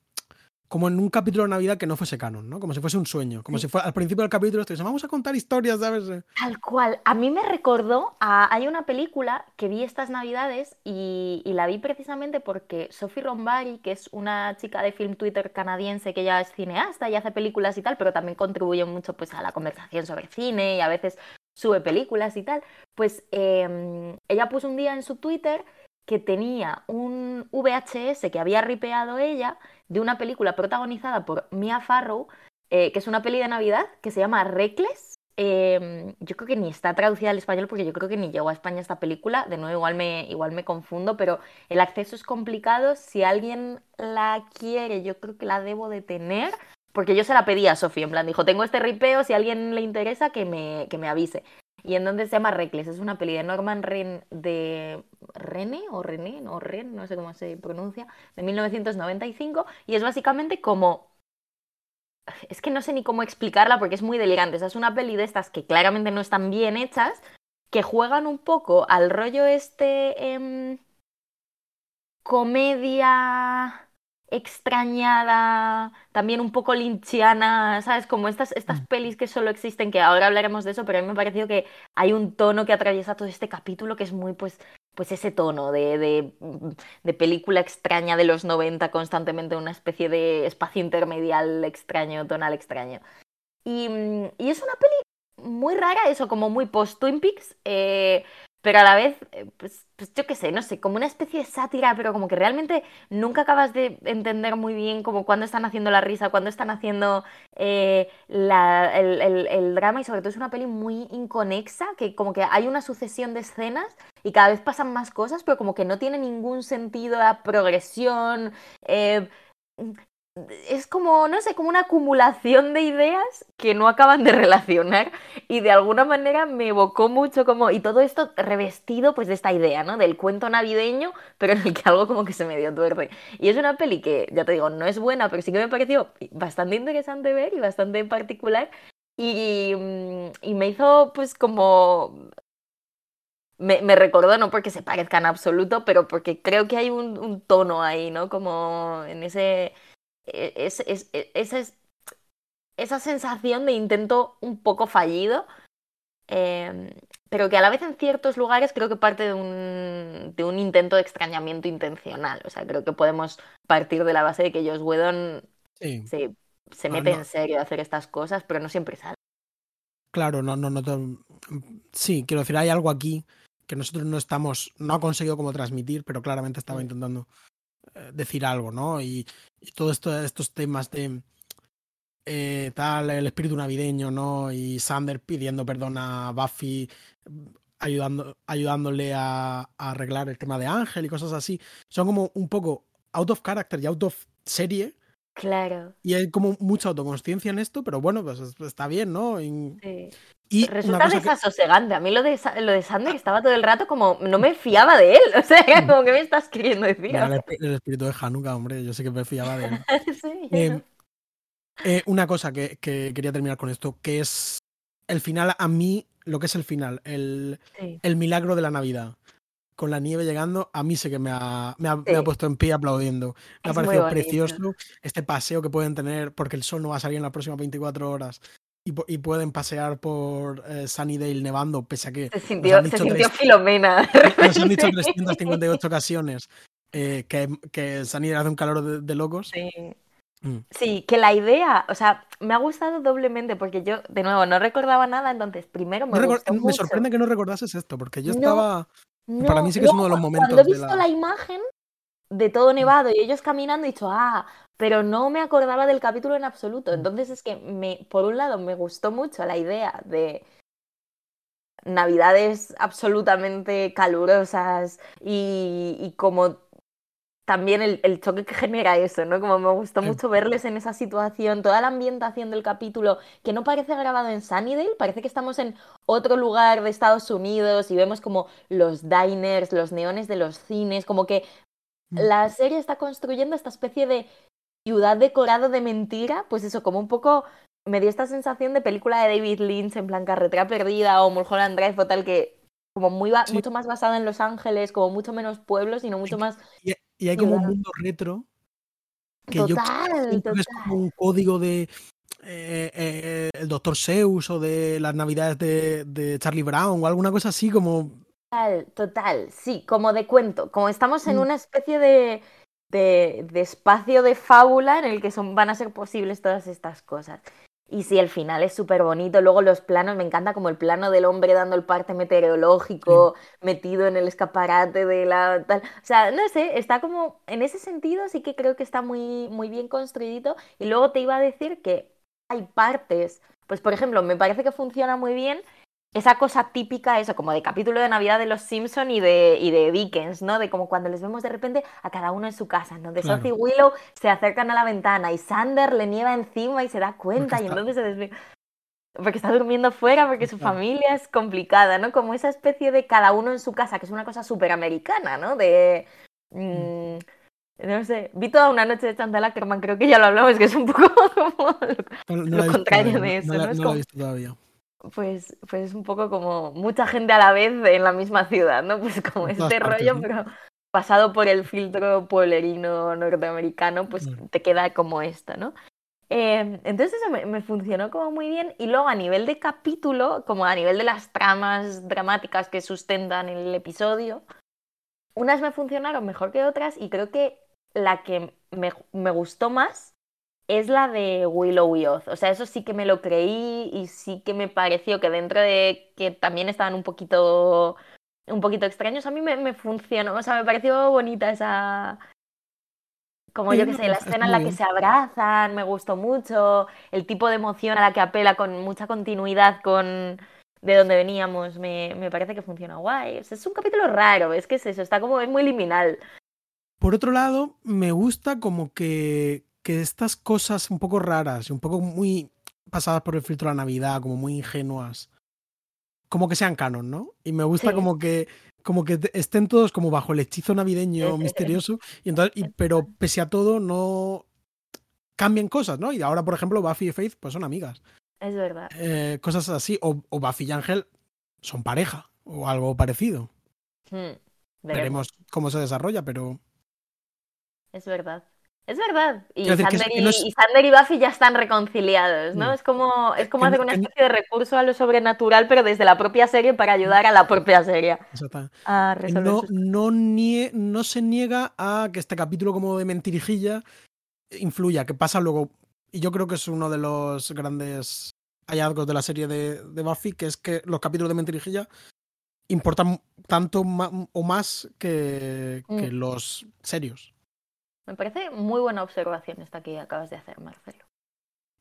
A: como en un capítulo de Navidad que no fuese canon, ¿no? Como si fuese un sueño. Como si fuera al principio del capítulo esto vamos a contar historias, ¿sabes?
B: Tal cual. A mí me recordó a. Hay una película que vi estas Navidades y, la vi precisamente porque Sophie Rombari, que es una chica de film Twitter canadiense que ya es cineasta y hace películas y tal, pero también contribuye mucho pues, a la conversación sobre cine y a veces sube películas y tal, pues em, ella puso un día en su Twitter que tenía un VHS que había ripeado ella de una película protagonizada por Mia Farrow, eh, que es una peli de Navidad que se llama Reckless. Em, yo creo que ni está traducida al español porque yo creo que ni llegó a España esta película. De nuevo, igual me, igual me confundo, pero el acceso es complicado. Si alguien la quiere, yo creo que la debo de tener. Porque yo se la pedí a Sofía, en plan, dijo, tengo este ripeo, si a alguien le interesa, que me, que me avise y en donde se llama Reckless. Es una peli de Norman Ren de René o René, no Ren, no sé cómo se pronuncia, de 1995 y es básicamente como es que no sé ni cómo explicarla porque es muy delirante. es una peli de estas que claramente no están bien hechas, que juegan un poco al rollo este em, comedia extrañada, también un poco lynchiana, ¿sabes? Como estas, estas
A: Mm.
B: pelis que solo existen, que ahora hablaremos de eso, pero a mí me ha parecido que hay un tono que atraviesa todo este capítulo que es muy, pues, pues ese tono de, de, de película extraña de los 90, constantemente una especie de espacio intermedial extraño, tonal extraño. Y, mm, y es una peli muy rara, eso, como muy post-Twin Peaks, eh, pero a la vez, eh, pues, pues yo qué sé, no sé, como una especie de sátira, pero como que realmente nunca acabas de entender muy bien como cuándo están haciendo la risa, cuándo están haciendo eh, la- el, el- drama y sobre todo es una peli muy inconexa, que como que hay una sucesión de escenas y cada vez pasan más cosas, pero como que no tiene ningún sentido la progresión. eh, es como, no sé, como una acumulación de ideas que no acaban de relacionar y de alguna manera me evocó mucho como, y todo esto revestido pues de esta idea, ¿no? Del cuento navideño, pero en el que algo como que se medio tuerce. Y es una peli que, ya te digo, no es buena, pero sí que me pareció bastante interesante ver y bastante particular y, mm, y me hizo pues como me, me, recordó, no porque se parezca en absoluto, pero porque creo que hay un, un tono ahí, ¿no? Como en ese. Es, es, es, esa, sensación de intento un poco fallido, eh, pero que a la vez en ciertos lugares creo que parte de un, de un intento de extrañamiento intencional. O sea, creo que podemos partir de la base de que Joss Whedon
A: Sí.
B: se, se mete
A: no.
B: en serio a hacer estas cosas, pero no siempre sale.
A: Claro, no, no, no. Sí, quiero decir, hay algo aquí que nosotros no estamos, no ha conseguido como transmitir, pero claramente estaba
B: Mm.
A: intentando eh, decir algo, ¿no? Y, y todo esto, estos temas de eh, tal, el espíritu navideño, ¿no? Y Sander pidiendo perdón a Buffy, ayudando, ayudándole a, a arreglar el tema de Ángel y cosas así. Son como un poco out of character y out of serie.
B: Claro.
A: Y hay como mucha autoconsciencia en esto, pero bueno, pues es- está bien, ¿no? Y,
B: Sí.
A: Y una
B: Resulta
A: cosa que-
B: desasosegante. A mí lo de, lo de Sander estaba todo el rato como no me fiaba de él. O sea, era como que me estás queriendo decir.
A: Mira, el, esp- el espíritu de Hanukkah, hombre, yo sé que me fiaba de él.
B: Sí,
A: Eh,
B: no.
A: eh, una cosa que, que quería terminar con esto, que es el final, a mí, lo que es el final, el,
B: Sí.
A: el milagro de la Navidad. Con la nieve llegando, a mí sí que me ha, me ha, me ha
B: Sí.
A: puesto en pie aplaudiendo. Me ha
B: Es muy
A: parecido precioso este paseo que pueden tener, porque el sol no va a salir en las próximas 24 horas. Y, y pueden pasear por eh, Sunnydale nevando, pese a que
B: Se sintió, se sintió
A: tres-
B: Filomena.
A: nos han dicho 358 ocasiones eh, que, que Sunnydale hace un calor de, de locos.
B: Sí.
A: Mm.
B: Sí, que la idea, o sea, me ha gustado doblemente porque yo, de nuevo, no recordaba nada, entonces primero me
A: No
B: gustó
A: me
B: mucho.
A: sorprende que no recordases esto, porque yo
B: No,
A: estaba.
B: No,
A: Para mí sí que es uno de los momentos
B: Cuando he
A: de
B: visto
A: la- Mm.
B: la... imagen de todo nevado y ellos caminando, he dicho, ah, pero no me acordaba del capítulo en absoluto.
A: Mm.
B: Entonces es que, me, por un lado, me gustó mucho la idea de navidades absolutamente calurosas y, y como también el, el choque que genera eso, ¿no? Como me gustó
A: Sí.
B: mucho verles en esa situación, toda la ambientación del capítulo, que no parece grabado en Sunnydale, parece que estamos en otro lugar de Estados Unidos y vemos como los diners, los neones de los cines, como que
A: Mm.
B: la serie está construyendo esta especie de ciudad decorado de mentira, pues eso, como un poco me dio esta sensación de película de David Lynch en plan carretera perdida o Mulholland Drive o tal que como muy
A: Sí.
B: mucho más basada en Los Ángeles, como mucho menos pueblos, sino mucho más
A: Y, y hay como un mundo retro que yo
B: total,
A: es
B: total.
A: como un código de eh, eh, el Doctor Seuss o de las Navidades de, de Charlie Brown o alguna cosa así como.
B: Total, total, sí, como de cuento, como estamos en
A: Mm.
B: una especie de, de, de espacio de fábula en el que son, van a ser posibles todas estas cosas. Y sí, el final es súper bonito. Luego los planos, me encanta como el plano del hombre dando el parte meteorológico, metido en el escaparate de la tal. O sea, no sé, está como, en ese sentido sí que creo que está muy, muy bien construido. Y luego te iba a decir que hay partes, pues por ejemplo, me parece que funciona muy bien esa cosa típica, eso, como de capítulo de Navidad de los Simpson y de, y de Dickens, ¿no? De como cuando les vemos de repente a cada uno en su casa, ¿no? De
A: Claro.
B: Sophie y Willow se acercan a la ventana y Sander le nieva encima y se da cuenta y entonces se desvía. Porque está durmiendo fuera, porque su familia es complicada, ¿no? Como esa especie de cada uno en su casa, que es una cosa súper americana, ¿no? De... mm, no sé, vi toda una noche de Chantal Ackerman, creo que ya lo hablamos, que es un poco como
A: no
B: Lo
A: visto
B: contrario de eso,
A: no, la-
B: ¿no? Es
A: no la he visto todavía.
B: Pues, pues es un poco como mucha gente a la vez en la misma ciudad, ¿no? Pues como este
A: partes,
B: rollo,
A: ¿no?
B: pero pasado por el filtro pueblerino norteamericano, pues
A: Mm.
B: te queda como esta, ¿no? Eh, entonces eso me, me funcionó como muy bien y luego a nivel de capítulo, como a nivel de las tramas dramáticas que sustentan el episodio, unas me funcionaron mejor que otras y creo que la que me, me gustó más es la de Willow y Oz. O sea, eso sí que me lo creí y sí que me pareció que dentro de que también estaban un poquito, un poquito extraños, a mí me, me funcionó. O sea, me pareció bonita esa... Como yo que sé, la
A: está
B: escena en la que se abrazan, me gustó mucho. El tipo de emoción a la que apela con mucha continuidad con de donde veníamos, me, me parece que funciona guay. O sea, es un capítulo raro, es que es eso, está como es muy liminal.
A: Por otro lado, me gusta como que, que estas cosas un poco raras y un poco muy pasadas por el filtro de la Navidad, como muy ingenuas, como que sean canon, ¿no? Y me gusta
B: Sí.
A: como que como que estén todos como bajo el hechizo navideño misterioso y entonces y- pero pese a todo no cambian cosas, ¿no? Y ahora, por ejemplo, Buffy y Faith pues son amigas.
B: Es verdad.
A: Eh, cosas así o, o Buffy y Ángel son pareja o algo parecido.
B: Hmm, veremos.
A: Veremos cómo se desarrolla, pero
B: Es verdad. Es verdad. Y
A: decir
B: Sander, y, y Sander y Buffy ya están reconciliados, ¿no?
A: Mm.
B: Es como, es como hacer una especie de recurso a lo sobrenatural, pero desde la propia serie para ayudar a la propia serie a resolver
A: no,
B: sus-
A: no, nie- no se niega a que este capítulo como de mentirijilla influya, que pasa luego. Y yo creo que es uno de los grandes hallazgos de la serie de, de Buffy, que es que los capítulos de mentirijilla importan tanto o más que, que
B: Mm.
A: los serios.
B: Me parece muy buena observación esta que acabas de hacer, Marcelo.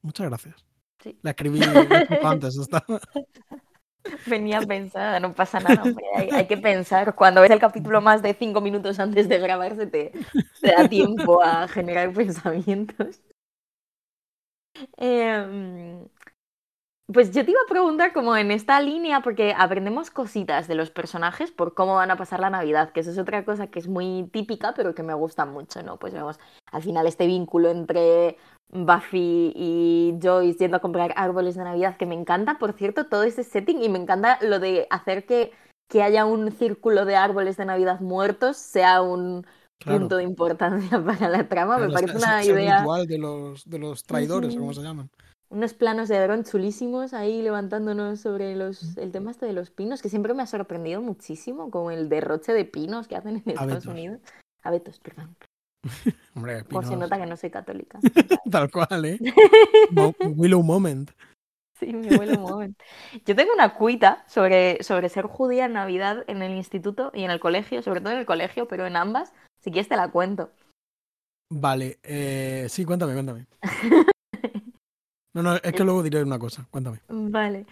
A: Muchas gracias.
B: Sí.
A: La escribí antes. está-
B: Venía pensada, no pasa nada, hombre. Hay, hay que pensar. Cuando ves el capítulo más de cinco minutos antes de grabarse, te, te da tiempo a generar pensamientos. Em, pues yo te iba a preguntar como en esta línea, porque aprendemos cositas de los personajes por cómo van a pasar la Navidad, que eso es otra cosa que es muy típica, pero que me gusta mucho, ¿no? Pues vemos al final este vínculo entre Buffy y Joyce yendo a comprar árboles de Navidad, que me encanta, por cierto, todo ese setting y me encanta lo de hacer que, que haya un círculo de árboles de Navidad muertos, sea un
A: Claro.
B: punto de importancia para la trama, me parece una idea,
A: ritual de los, de los traidores, como se llaman.
B: Unos planos de dron chulísimos ahí levantándonos sobre los, el tema este de los pinos, que siempre me ha sorprendido muchísimo, como el derroche de pinos que hacen en Estados
A: Abetos.
B: Unidos. Abetos, perdón.
A: Hombre,
B: Por si
A: pinos.
B: nota que no soy católica.
A: Tal cual, ¿eh? Mo- Willow Moment.
B: Sí, me huele un momento. Yo tengo una cuita sobre, sobre ser judía en Navidad en el instituto y en el colegio, sobre todo en el colegio, pero en ambas. Si quieres te la cuento.
A: Vale, eh, sí, cuéntame, cuéntame. No, no, es que luego diré una cosa, cuéntame.
B: Vale.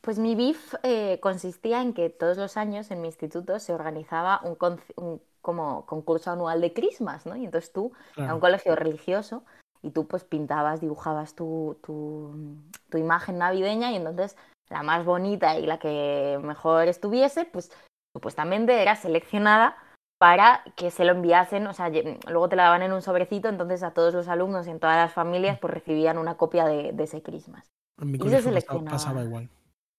B: Pues mi BIF eh, consistía en que todos los años en mi instituto se organizaba un, un como concurso anual de Christmas, ¿no? Y entonces tú, era un
A: Claro.
B: colegio religioso, y tú pues pintabas, dibujabas tu, tu, tu imagen navideña y entonces la más bonita y la que mejor estuviese, pues supuestamente era seleccionada para que se lo enviasen, o sea, luego te la daban en un sobrecito, entonces a todos los alumnos y en todas las familias pues recibían una copia de, de ese Christmas.
A: En mi
B: y se
A: pasaba,
B: seleccionaba.
A: pasaba igual.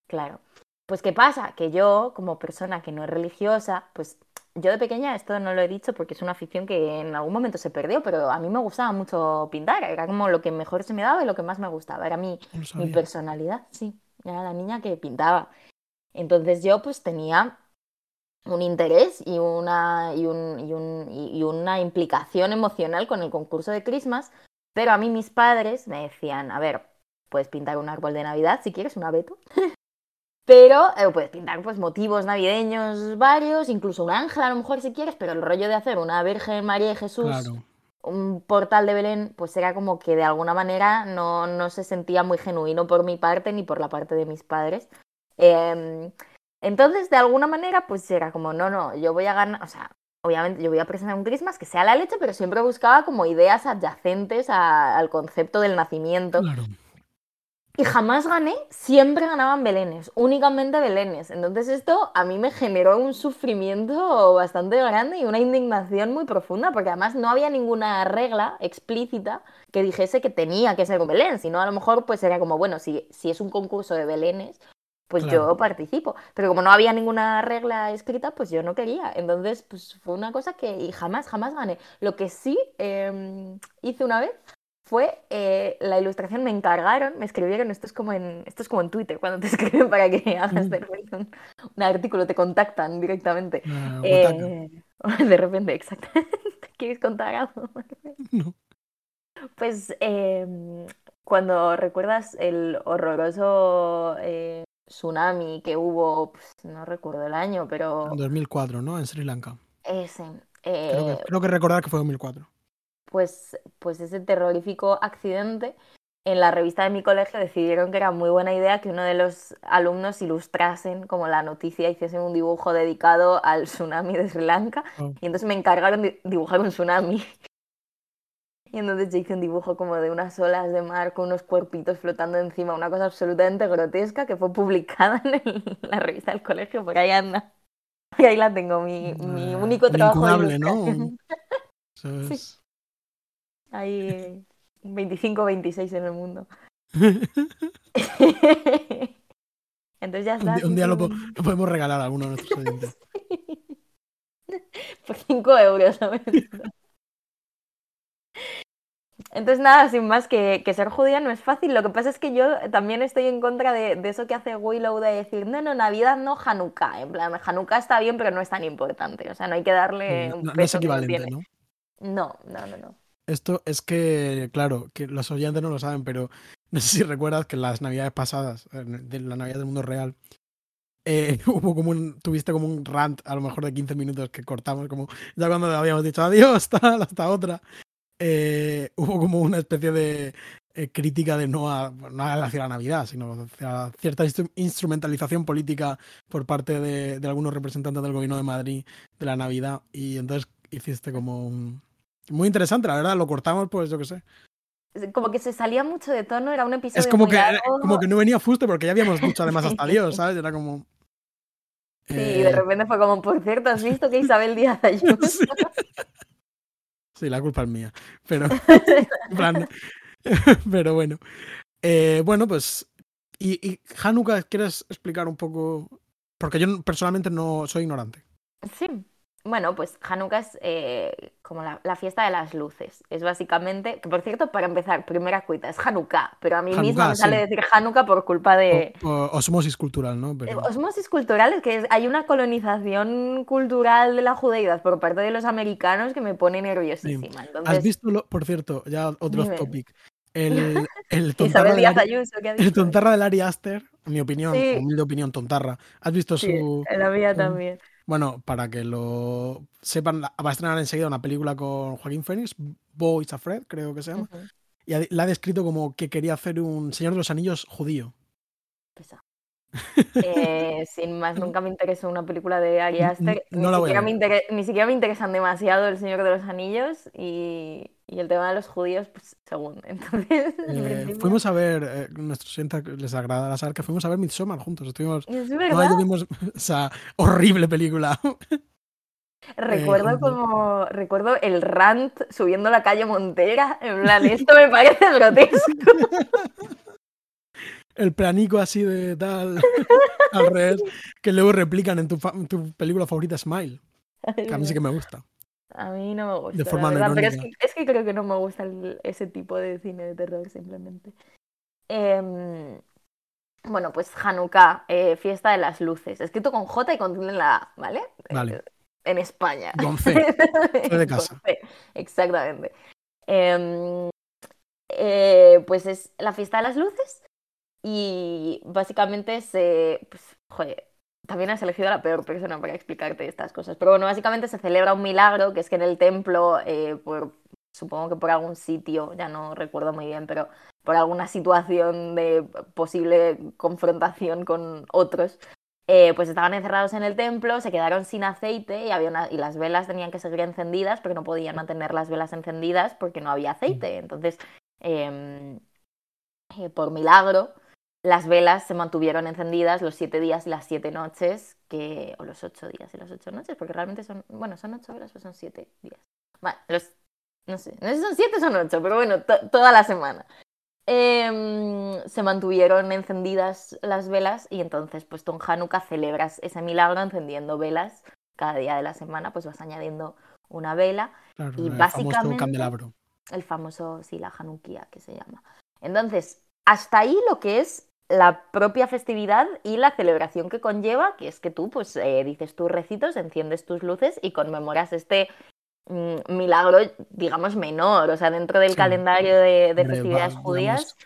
B: Claro. Pues ¿qué pasa? Que yo, como persona que no es religiosa, pues yo de pequeña, esto no lo he dicho porque es una afición que en algún momento se perdió, pero a mí me gustaba mucho pintar, era como lo que mejor se me daba y lo que más me gustaba, era mi, mi personalidad, sí, era la niña que pintaba. Entonces yo pues tenía un interés y una, y un- y un- y- y una implicación emocional con el concurso de Christmas, pero a mí mis padres me decían, a ver, puedes pintar un árbol de Navidad si quieres, un abeto, pero eh, puedes pintar pues motivos navideños varios, incluso un ángel a lo mejor si quieres, pero el rollo de hacer una Virgen María y Jesús
A: Claro.
B: un portal de Belén, pues era como que de alguna manera no, no se sentía muy genuino por mi parte ni por la parte de mis padres. Eh, entonces, de alguna manera, pues era como, no, no, yo voy a ganar, o sea, obviamente yo voy a presentar un Christmas que sea la leche, pero siempre buscaba como ideas adyacentes a- al concepto del nacimiento.
A: Claro.
B: Y jamás gané, siempre ganaban belenes, únicamente belenes. Entonces esto a mí me generó un sufrimiento bastante grande y una indignación muy profunda, porque además no había ninguna regla explícita que dijese que tenía que ser un belén, sino a lo mejor pues era como, bueno, si, si es un concurso de belenes, pues
A: Claro.
B: yo participo. Pero como no había ninguna regla escrita, pues yo no quería. Entonces, pues fue una cosa que y jamás, jamás gané. Lo que sí eh, hice una vez fue eh, la ilustración, me encargaron, me escribieron, esto es como en, esto es como en Twitter, cuando te escriben para que hagas
A: Mm.
B: de repente un, un artículo, te contactan directamente.
A: Huetaca.
B: Eh, de repente, exactamente. ¿Quieres contar algo?
A: No.
B: Pues em, cuando recuerdas el horroroso eh, tsunami que hubo, pues, no recuerdo el año, pero
A: En 2004, ¿no? En Sri Lanka.
B: ese,
A: Creo que,
B: eh,
A: creo que recordar que fue 2004.
B: pues, pues ese terrorífico accidente, en la revista de mi colegio decidieron que era muy buena idea que uno de los alumnos ilustrasen como la noticia, hiciesen un dibujo dedicado al tsunami de Sri Lanka.
A: Oh.
B: Y entonces me encargaron de dibujar un tsunami. Y entonces yo hice un dibujo como de unas olas de mar con unos cuerpitos flotando encima, una cosa absolutamente grotesca que fue publicada en el- la revista del colegio, por ahí anda. Y ahí la tengo, mi, mi
A: Eh,
B: único
A: un
B: trabajo de
A: ¿no?
B: Sí.
A: es-
B: Ahí eh, 25 26 en el mundo. Entonces ya
A: un,
B: está.
A: día, un día lo, po-
B: simplemente
A: lo podemos regalar a alguno de nuestros oyentes.
B: Por 5 euros, ¿sabes? Entonces, nada, sin más, que, que ser judía no es fácil. Lo que pasa es que yo también estoy en contra de, de eso que hace Willow de decir, no, no, Navidad no, Hanukkah. En plan, Hanukkah está bien, pero no es tan importante. O sea, no hay que darle un
A: no es
B: que no
A: equivalente,
B: tiene.
A: ¿no?
B: No, no, no, no.
A: Esto es que, claro, que los oyentes no lo saben, pero no sé si recuerdas que en las navidades pasadas, en- de la Navidad del mundo real, eh, hubo como un, tuviste como un rant a lo mejor de 15 minutos que cortamos, como ya cuando habíamos dicho adiós, tal, hasta otra, eh, hubo como una especie de eh, crítica de no, a, no hacia la Navidad, sino hacia cierta instru- instrumentalización política por parte de, de algunos representantes del gobierno de Madrid de la Navidad. Y entonces hiciste como un... Muy interesante, la verdad, lo cortamos, pues yo qué sé.
B: Como que se salía mucho de tono, era un episodio
A: Es como
B: muy
A: que,
B: largo.
A: como que no venía fuste porque ya habíamos dicho además hasta. Dios, ¿sabes? Era como...
B: Sí,
A: eh,
B: de repente fue como, por cierto, ¿has visto que Isabel Díaz Ayuso?
A: sí. Sí, la culpa es mía. Pero, plan, pero bueno. Eh, bueno, pues. Y, y Hanukkah, ¿quieres explicar un poco? Porque yo personalmente no soy ignorante.
B: Sí. Bueno, pues Hanukkah es eh, como la, la fiesta de las luces. Es básicamente, que por cierto, para empezar, primera cuita, es Hanukkah, pero a mí misma me sale
A: sí.
B: decir Hanukkah por culpa de
A: O- o- osmosis cultural, ¿no?
B: eh,
A: Pero,
B: osmosis culturales, que es- hay una colonización cultural de la judeidad por parte de los americanos que me pone nerviosísima.
A: ¿Has
B: Entonces,
A: visto, lo, por cierto, ya otro
B: Dime.
A: topic? El, el tontarra
B: Isabel
A: de
B: Díaz
A: Ari,
B: Ayuso, ¿qué ha
A: el tontarra del Ari Aster, en mi opinión,
B: Sí.
A: humilde opinión, tontarra. ¿Has visto su,
B: la mía también.
A: Bueno, para que lo sepan, va a estrenar enseguida una película con Joaquín Phoenix, Bo Afraid, creo que se llama. Y la ha descrito como que quería hacer un Señor de los Anillos judío.
B: Eh, sin más, nunca me interesó una pelíula de Ari Aster.
A: no
B: Ni, siquiera me
A: ver.
B: inter- ni siquiera me interesan demasiado El Señor de los Anillos y, y el tema de los judíos, pues según. Entonces, en
A: Eh, fuimos a ver, eh, nuestros oyentes les agradará saber que fuimos a ver Midsommar juntos. Estuvimos,
B: Es verdad.
A: vimos esa horrible película.
B: Recuerdo
A: juntos.
B: como recuerdo el rant subiendo la calle Montera. En plan, esto me parece grotesco.
A: El planico así de tal, al revés, que luego replican en tu, fa- en tu película favorita Smile, que a mí sí que me gusta.
B: A mí no me gusta.
A: De
B: la
A: forma
B: verdad, pero es que, es que creo que no me gusta el- ese tipo de cine de terror, simplemente. Em, bueno, pues Hanukkah, eh, fiesta de las luces. Escrito con J y con en la A, ¿vale?
A: Vale.
B: En España.
A: Con C, de
B: Con
A: casa.
B: C, exactamente. Em, eh, pues es la fiesta de las luces y básicamente se. Pues, joder, también has elegido a la peor persona para explicarte estas cosas. Pero bueno, básicamente se celebra un milagro, que es que en el templo, eh, por, supongo que por algún sitio, ya no recuerdo muy bien, pero por alguna situación de posible confrontación con otros, eh, pues estaban encerrados en el templo, se quedaron sin aceite y, había una- y las velas tenían que seguir encendidas, pero no podían mantener las velas encendidas porque no había aceite. Entonces, em, eh, por milagro, las velas se mantuvieron encendidas los siete días y las siete noches, que, o los ocho días y las ocho noches, porque realmente son, bueno, son ocho horas o son siete días. Los, no sé, no sé si son siete o son ocho, pero bueno, to- toda la semana. em, se mantuvieron encendidas las velas y entonces pues tú en Hanukkah celebras ese milagro encendiendo velas. Cada día de la semana pues vas añadiendo una vela
A: Claro,
B: y
A: el famoso
B: básicamente
A: candelabro.
B: el famoso, sí, la Hanukkah que se llama. Entonces, hasta ahí lo que es la propia festividad y la celebración que conlleva, que es que tú pues eh, dices tus recitos, enciendes tus luces y conmemoras este mm, milagro, digamos, menor, o sea, dentro del
A: Sí.
B: calendario de, de festividades
A: va-
B: judías.
A: digamos,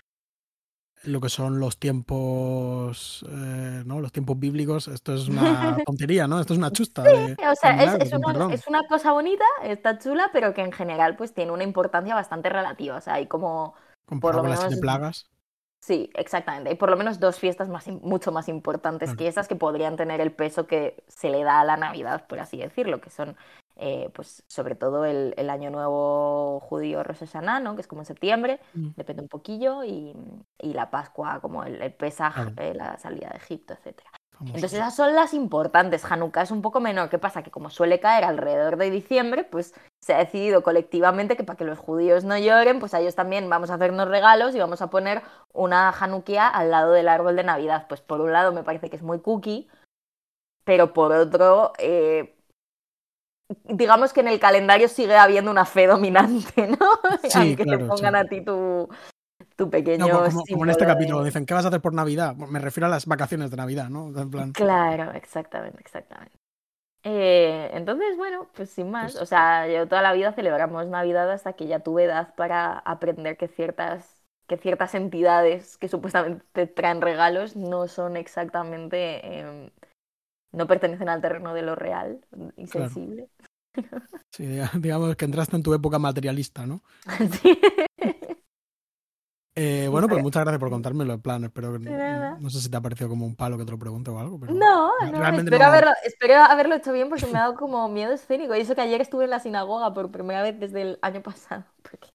A: lo que son los tiempos, eh, ¿no? Los tiempos bíblicos, esto es una tontería, ¿no? Esto es una chusta de,
B: O sea, es, una, es una cosa bonita, está chula, pero que en general pues tiene una importancia bastante relativa. O sea, hay como,
A: Comparado
B: por lo
A: con las siete
B: menos-
A: plagas.
B: Sí, exactamente, hay por lo menos dos fiestas más, mucho más importantes que esas que podrían tener el peso que se le da a la Navidad, por así decirlo, que son eh, pues sobre todo el, el Año Nuevo judío Rosh Hashanah, ¿no? Que es como en septiembre,
A: Mm.
B: depende un poquillo, y, y la Pascua como el, el Pesaj, eh, la salida de Egipto, etcétera. Entonces esas son las importantes. Hanukkah es un poco menor. ¿Qué pasa? Que como suele caer alrededor de diciembre, pues se ha decidido colectivamente que para que los judíos no lloren, pues a ellos también vamos a hacernos regalos y vamos a poner una Hanukkah al lado del árbol de Navidad. Pues por un lado me parece que es muy cookie, pero por otro, eh, digamos que en el calendario sigue habiendo una fe dominante, ¿no?
A: Sí,
B: Aunque
A: claro,
B: te
A: sí.
B: pongan a ti tu, tu pequeño
A: No, como, como en este capítulo,
B: de-
A: dicen, ¿qué vas a hacer por Navidad? Me refiero a las vacaciones de Navidad, ¿no? En plan,
B: Claro, exactamente, exactamente. Eh, entonces, bueno, pues sin más,
A: Pues-
B: o sea, yo toda la vida celebramos Navidad hasta que ya tuve edad para aprender que ciertas, que ciertas entidades que supuestamente te traen regalos no son exactamente, em, no pertenecen al terreno de lo real y
A: Claro.
B: sensible.
A: sí, digamos que entraste en tu época materialista, ¿no?
B: Sí.
A: Eh, bueno, pues muchas gracias por contármelo, en plan, espero que
B: nada.
A: no sé si te ha parecido como un palo que te lo pregunte o algo, pero
B: No, no,
A: realmente
B: espero,
A: no-
B: haberlo, espero haberlo hecho bien porque me ha dado como miedo escénico. Y eso que ayer estuve en la sinagoga por primera vez desde el año pasado. Porque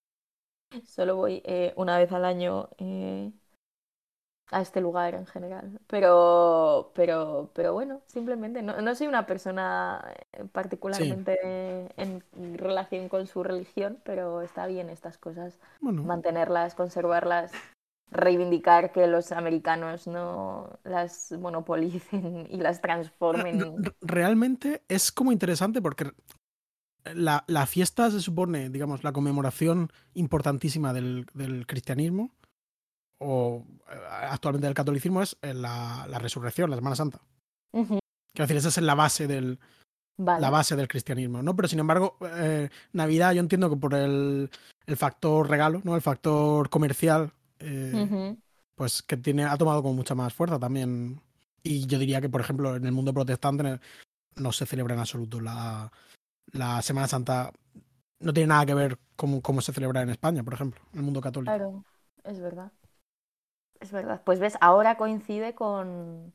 B: solo voy eh, una vez al año eh, a este lugar en general. Pero, pero, pero bueno, simplemente no, no soy una persona eh, particularmente en relación con su religión, pero está bien estas cosas
A: bueno,
B: mantenerlas, conservarlas, reivindicar que los americanos no las monopolicen y las transformen.
A: re- re- realmente es como interesante porque la, la fiesta se supone, digamos, la conmemoración importantísima del, del cristianismo o eh, actualmente del catolicismo es eh, la, la resurrección, la Semana Santa. Quiero decir, esa es la base del,
B: Vale.
A: la base del cristianismo, ¿no? Pero sin embargo, eh, Navidad yo entiendo que por el, el factor regalo, ¿no? El factor comercial, eh, pues que tiene, ha tomado con mucha más fuerza también. Y yo diría que, por ejemplo, en el mundo protestante no se celebra en absoluto la, la Semana Santa. No tiene nada que ver con cómo se celebra en España, por ejemplo, en el mundo católico.
B: Claro, es verdad. Es verdad. Pues ves, ahora coincide con,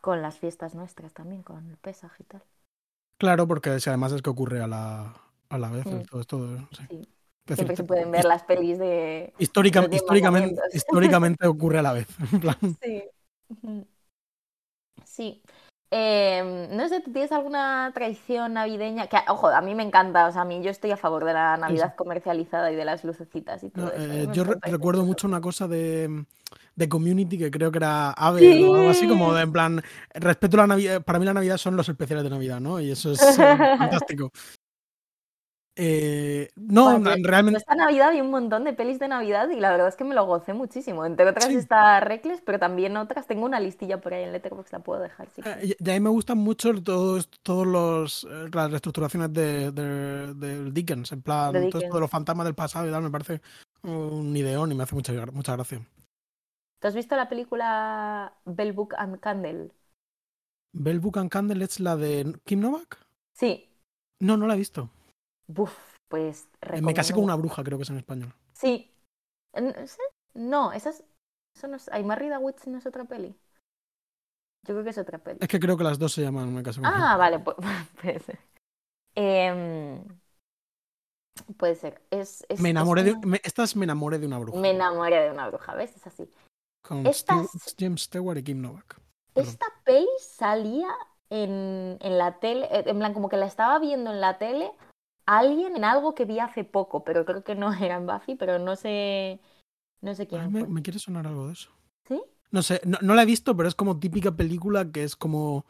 B: con las fiestas nuestras también, con el Pesaj y tal.
A: Claro, porque si además es que ocurre a la, a la vez.
B: Mm.
A: Todo esto, sí.
B: Sí. Siempre se pueden ver las pelis de...
A: histórica- históricamente, históricamente ocurre a la vez. En plan,
B: Sí. Sí. Eh, no sé, ¿tú tienes alguna tradición navideña? Que, ojo, a mí me encanta, o sea, a mí yo estoy a favor de la Navidad comercializada y de las lucecitas y todo
A: No,
B: eso.
A: eh,
B: me
A: yo re- recuerdo mucho una cosa de, de Community que creo que era Ave
B: Sí.
A: o algo así, como de en plan, respeto la Navidad, para mí la Navidad son los especiales de Navidad, ¿no? Y eso es eh, fantástico. Eh, no, realmente,
B: Esta Navidad vi un montón de pelis de Navidad y la verdad es que me lo gocé muchísimo. Entre otras
A: Sí.
B: está Reckless, pero también otras. Tengo una listilla por ahí en Letterboxd, la puedo dejar. Si
A: eh, y- a mí me gustan mucho todos, todos los, eh, las reestructuraciones de, de- Dickens, en plan,
B: De
A: todo esto
B: Dickens.
A: de los fantasmas del pasado y tal, me parece un ideón y me hace mucha, mucha gracia.
B: ¿Tú has visto la película Bell Book and Candle?
A: ¿Bell Book and Candle es la de Kim Novak?
B: Sí.
A: No, no la he visto.
B: Buf, pues
A: Eh, Me casé
B: recomiendo
A: con una bruja, creo que es en español.
B: Sí. No, esa es... Eso no es... ¿Ay, Married Witch no es otra peli? Yo creo que es otra peli.
A: Es que creo que las dos se llaman Me casé con una
B: Ah, vale, pues, puede ser. Em, puede ser. Es, es-
A: Me
B: es
A: enamoré de.
B: una-
A: me- estas me enamoré de una bruja.
B: Me enamoré de una bruja, ¿ves? Es así.
A: Con
B: estas-
A: James Stewart y Kim Novak. Perdón.
B: Esta peli salía en, en la tele, eh, en plan, como que la estaba viendo en la tele alguien en algo que vi hace poco, pero creo que no era en Buffy, pero no sé, No sé quién
A: Ah, me, me quiere sonar algo de eso.
B: ¿Sí?
A: No sé, no, no la he visto, pero es como típica película que es como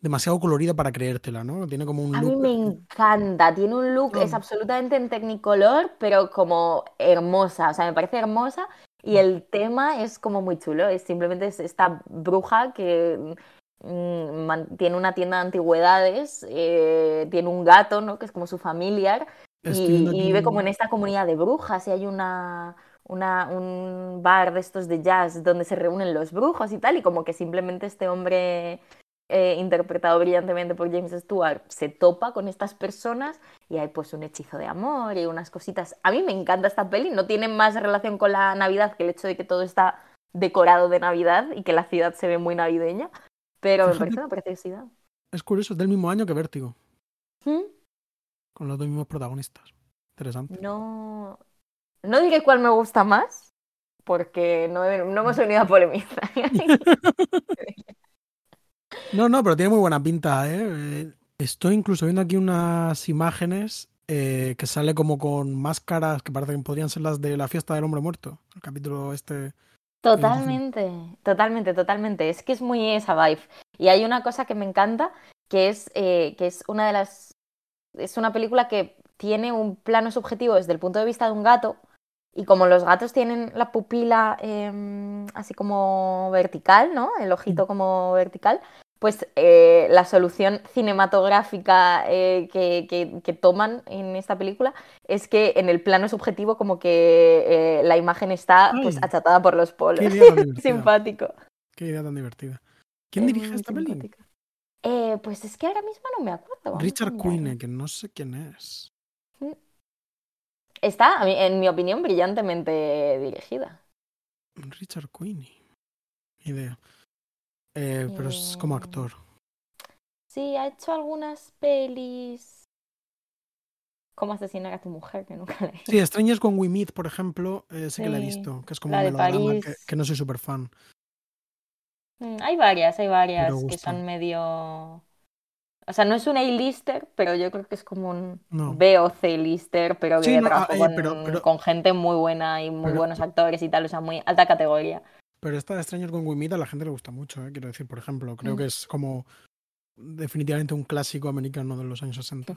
A: demasiado colorida para creértela, ¿no? Tiene como un
B: A
A: look.
B: mí me encanta, tiene un look, es
A: Mm.
B: absolutamente en Technicolor, pero como hermosa, o sea, me parece hermosa y el tema es como muy chulo, es simplemente es esta bruja que mm, tiene una tienda de antigüedades, eh, tiene un gato, ¿no? Que es como su familiar y, vive como en esta comunidad de brujas y hay una, una, un bar de estos de jazz donde se reúnen los brujos y tal, y como que simplemente este hombre eh, interpretado brillantemente por James Stewart se topa con estas personas y hay pues un hechizo de amor y unas cositas. A mí me encanta esta peli, no tiene más relación con la Navidad que el hecho de que todo está decorado de Navidad y que la ciudad se ve muy navideña, pero me parece una preciosidad.
A: Es curioso, es del mismo año que Vértigo,
B: ¿Mm?
A: con los dos mismos protagonistas. Interesante.
B: No, no diré cuál me gusta más, porque no, he- no hemos venido a polemizar.
A: No, no, pero tiene muy buena pinta, ¿eh? Eh, Estoy incluso viendo aquí unas imágenes eh, que sale como con máscaras que parecen podrían ser las de la fiesta del hombre muerto. El capítulo este.
B: Totalmente, totalmente, totalmente. Es que es muy esa vibe. Y hay una cosa que me encanta, que es, eh, que es una de las... Es una película que tiene un plano subjetivo desde el punto de vista de un gato. Y como los gatos tienen la pupila em, así como vertical, ¿no? El ojito como vertical, pues eh, la solución cinematográfica eh, que, que- que toman en esta película es que en el plano subjetivo como que eh, la imagen está pues achatada por los polos.
A: Qué.
B: Simpático.
A: Qué idea tan divertida. ¿Quién dirige esta.
B: Eh, pues es que ahora mismo no me acuerdo. vamos
A: Richard. Quine, que no sé quién es.
B: Está, a mí- en mi opinión, brillantemente dirigida.
A: Richard Quine. Idea. Eh, pero es como
B: Eh,
A: actor.
B: Sí, ha hecho algunas pelis. Cómo asesinar a tu mujer, que nunca la he
A: Sí, Strangers con We Meet, por ejemplo, eh, sí que la he visto, que es como
B: la
A: un melodrama que, que no soy súper fan.
B: Mm, Hay varias, hay varias que son medio. O sea, no es un A-lister, pero yo creo que es como un
A: No.
B: B o C-lister, pero que
A: Sí, no,
B: trabajó
A: ah, eh,
B: con,
A: pero- pero-
B: con gente muy buena y muy
A: pero-
B: buenos actores y tal, o sea, muy alta categoría.
A: Pero esta de Strangers con Meet a la gente le gusta mucho, eh, quiero decir, por ejemplo, creo
B: Mm.
A: que es como definitivamente un clásico americano de los años 60.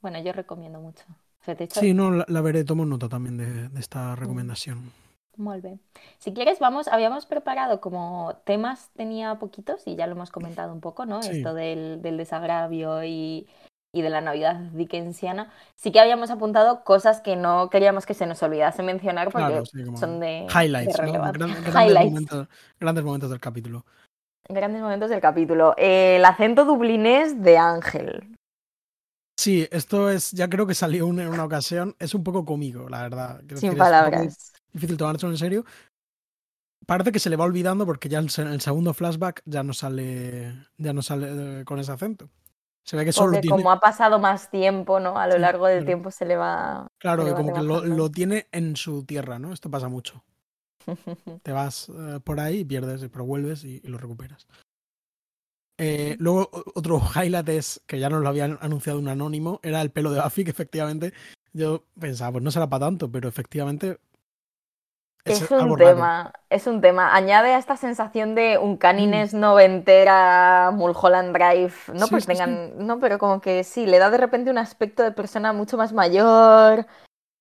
B: Bueno, yo recomiendo mucho. Hecho,
A: Sí, no, la, la veré, tomo nota también de, de
B: Mm.
A: esta recomendación.
B: Muy bien. Si quieres, vamos, habíamos preparado como temas, tenía poquitos y ya lo hemos comentado un poco, ¿no?
A: Sí.
B: Esto del, del desagravio y, y de la Navidad dickensiana. Sí que habíamos apuntado cosas que no queríamos que se nos olvidase mencionar porque
A: Claro, sí, como
B: son de,
A: highlights,
B: de
A: ¿no?
B: relevancia.
A: Gran- grandes,
B: Highlights.
A: momentos, grandes momentos del capítulo.
B: Grandes momentos del capítulo. Eh, el acento dublinés de Ángel.
A: Sí, esto es, ya creo que salió en una ocasión, es un poco cómico, la verdad.
B: Sin palabras.
A: difícil tomárselo en serio. Parece que se le va olvidando porque ya en el segundo flashback ya no sale, ya no sale eh, con ese acento. Se ve que solo
B: Porque
A: tiene,
B: como ha pasado más tiempo, ¿no? A lo
A: Sí,
B: largo del
A: claro.
B: tiempo se le va.
A: claro,
B: le
A: que
B: va
A: como que lo, lo tiene en su tierra, ¿no? Esto pasa mucho. Te vas eh, por ahí y pierdes, pero vuelves y, y lo recuperas. Eh, luego, otro highlight es que ya nos lo habían anunciado un anónimo, era el pelo de Buffy, que efectivamente yo pensaba, pues no será para tanto, pero efectivamente
B: Es un
A: raro.
B: tema, es un tema. Añade a esta sensación de un
A: Mm.
B: Canines noventera, Mulholland Drive, no
A: Sí, sí,
B: tengan, no, pero como que sí, le da de repente un aspecto de persona mucho más mayor.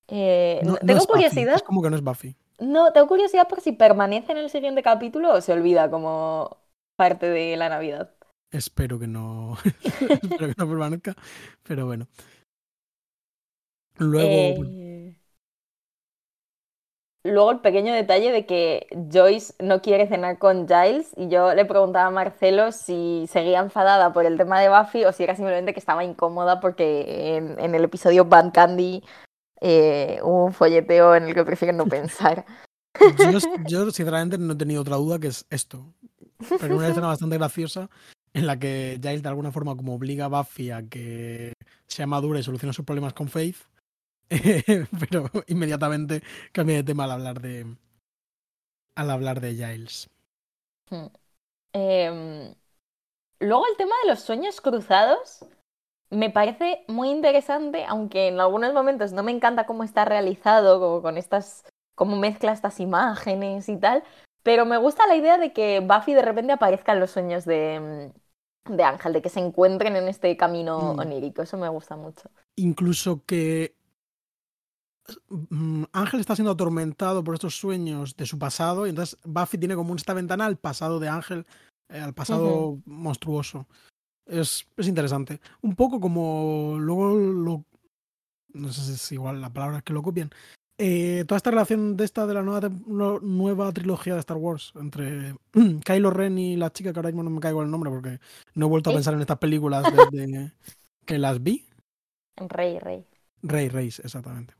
B: Eh,
A: No- no
B: tengo
A: Buffy,
B: curiosidad,
A: es como que no es Buffy.
B: no, tengo curiosidad por si permanece en el siguiente capítulo o se olvida como parte de la Navidad.
A: Espero que no, espero que no permanezca, pero bueno. Luego,
B: Eh, Luego el pequeño detalle de que Joyce no quiere cenar con Giles y yo le preguntaba a Marcelo si seguía enfadada por el tema de Buffy o si era simplemente que estaba incómoda porque en, el episodio Bad Candy eh, hubo un folleteo en el que prefieren no pensar.
A: yo, yo sinceramente no he tenido otra duda que es esto. Pero una escena bastante graciosa en la que Giles de alguna forma como obliga a Buffy a que sea madura y solucione sus problemas con Faith, pero inmediatamente cambia de tema al hablar de al hablar de Giles.
B: Hmm. Em, luego el tema de los sueños cruzados me parece muy interesante, aunque en algunos momentos no me encanta cómo está realizado, como con estas, cómo mezcla estas imágenes y tal, pero me gusta la idea de que Buffy de repente aparezca en los sueños de, de Ángel, de que se encuentren en este camino
A: Mm.
B: onírico, eso me gusta mucho.
A: Incluso que Ángel está siendo atormentado por estos sueños de su pasado y entonces Buffy tiene como esta ventana al pasado de Ángel, eh, al pasado monstruoso. Es, es interesante. Un poco como luego lo... No sé si es igual la palabra que lo copian. Eh, toda esta relación de esta de la nueva, nueva trilogía de Star Wars entre Kylo Ren y la chica que ahora mismo no me caigo el nombre porque no he vuelto a pensar en estas películas desde que las vi.
B: Rey, rey.
A: Rey, Reis, exactamente.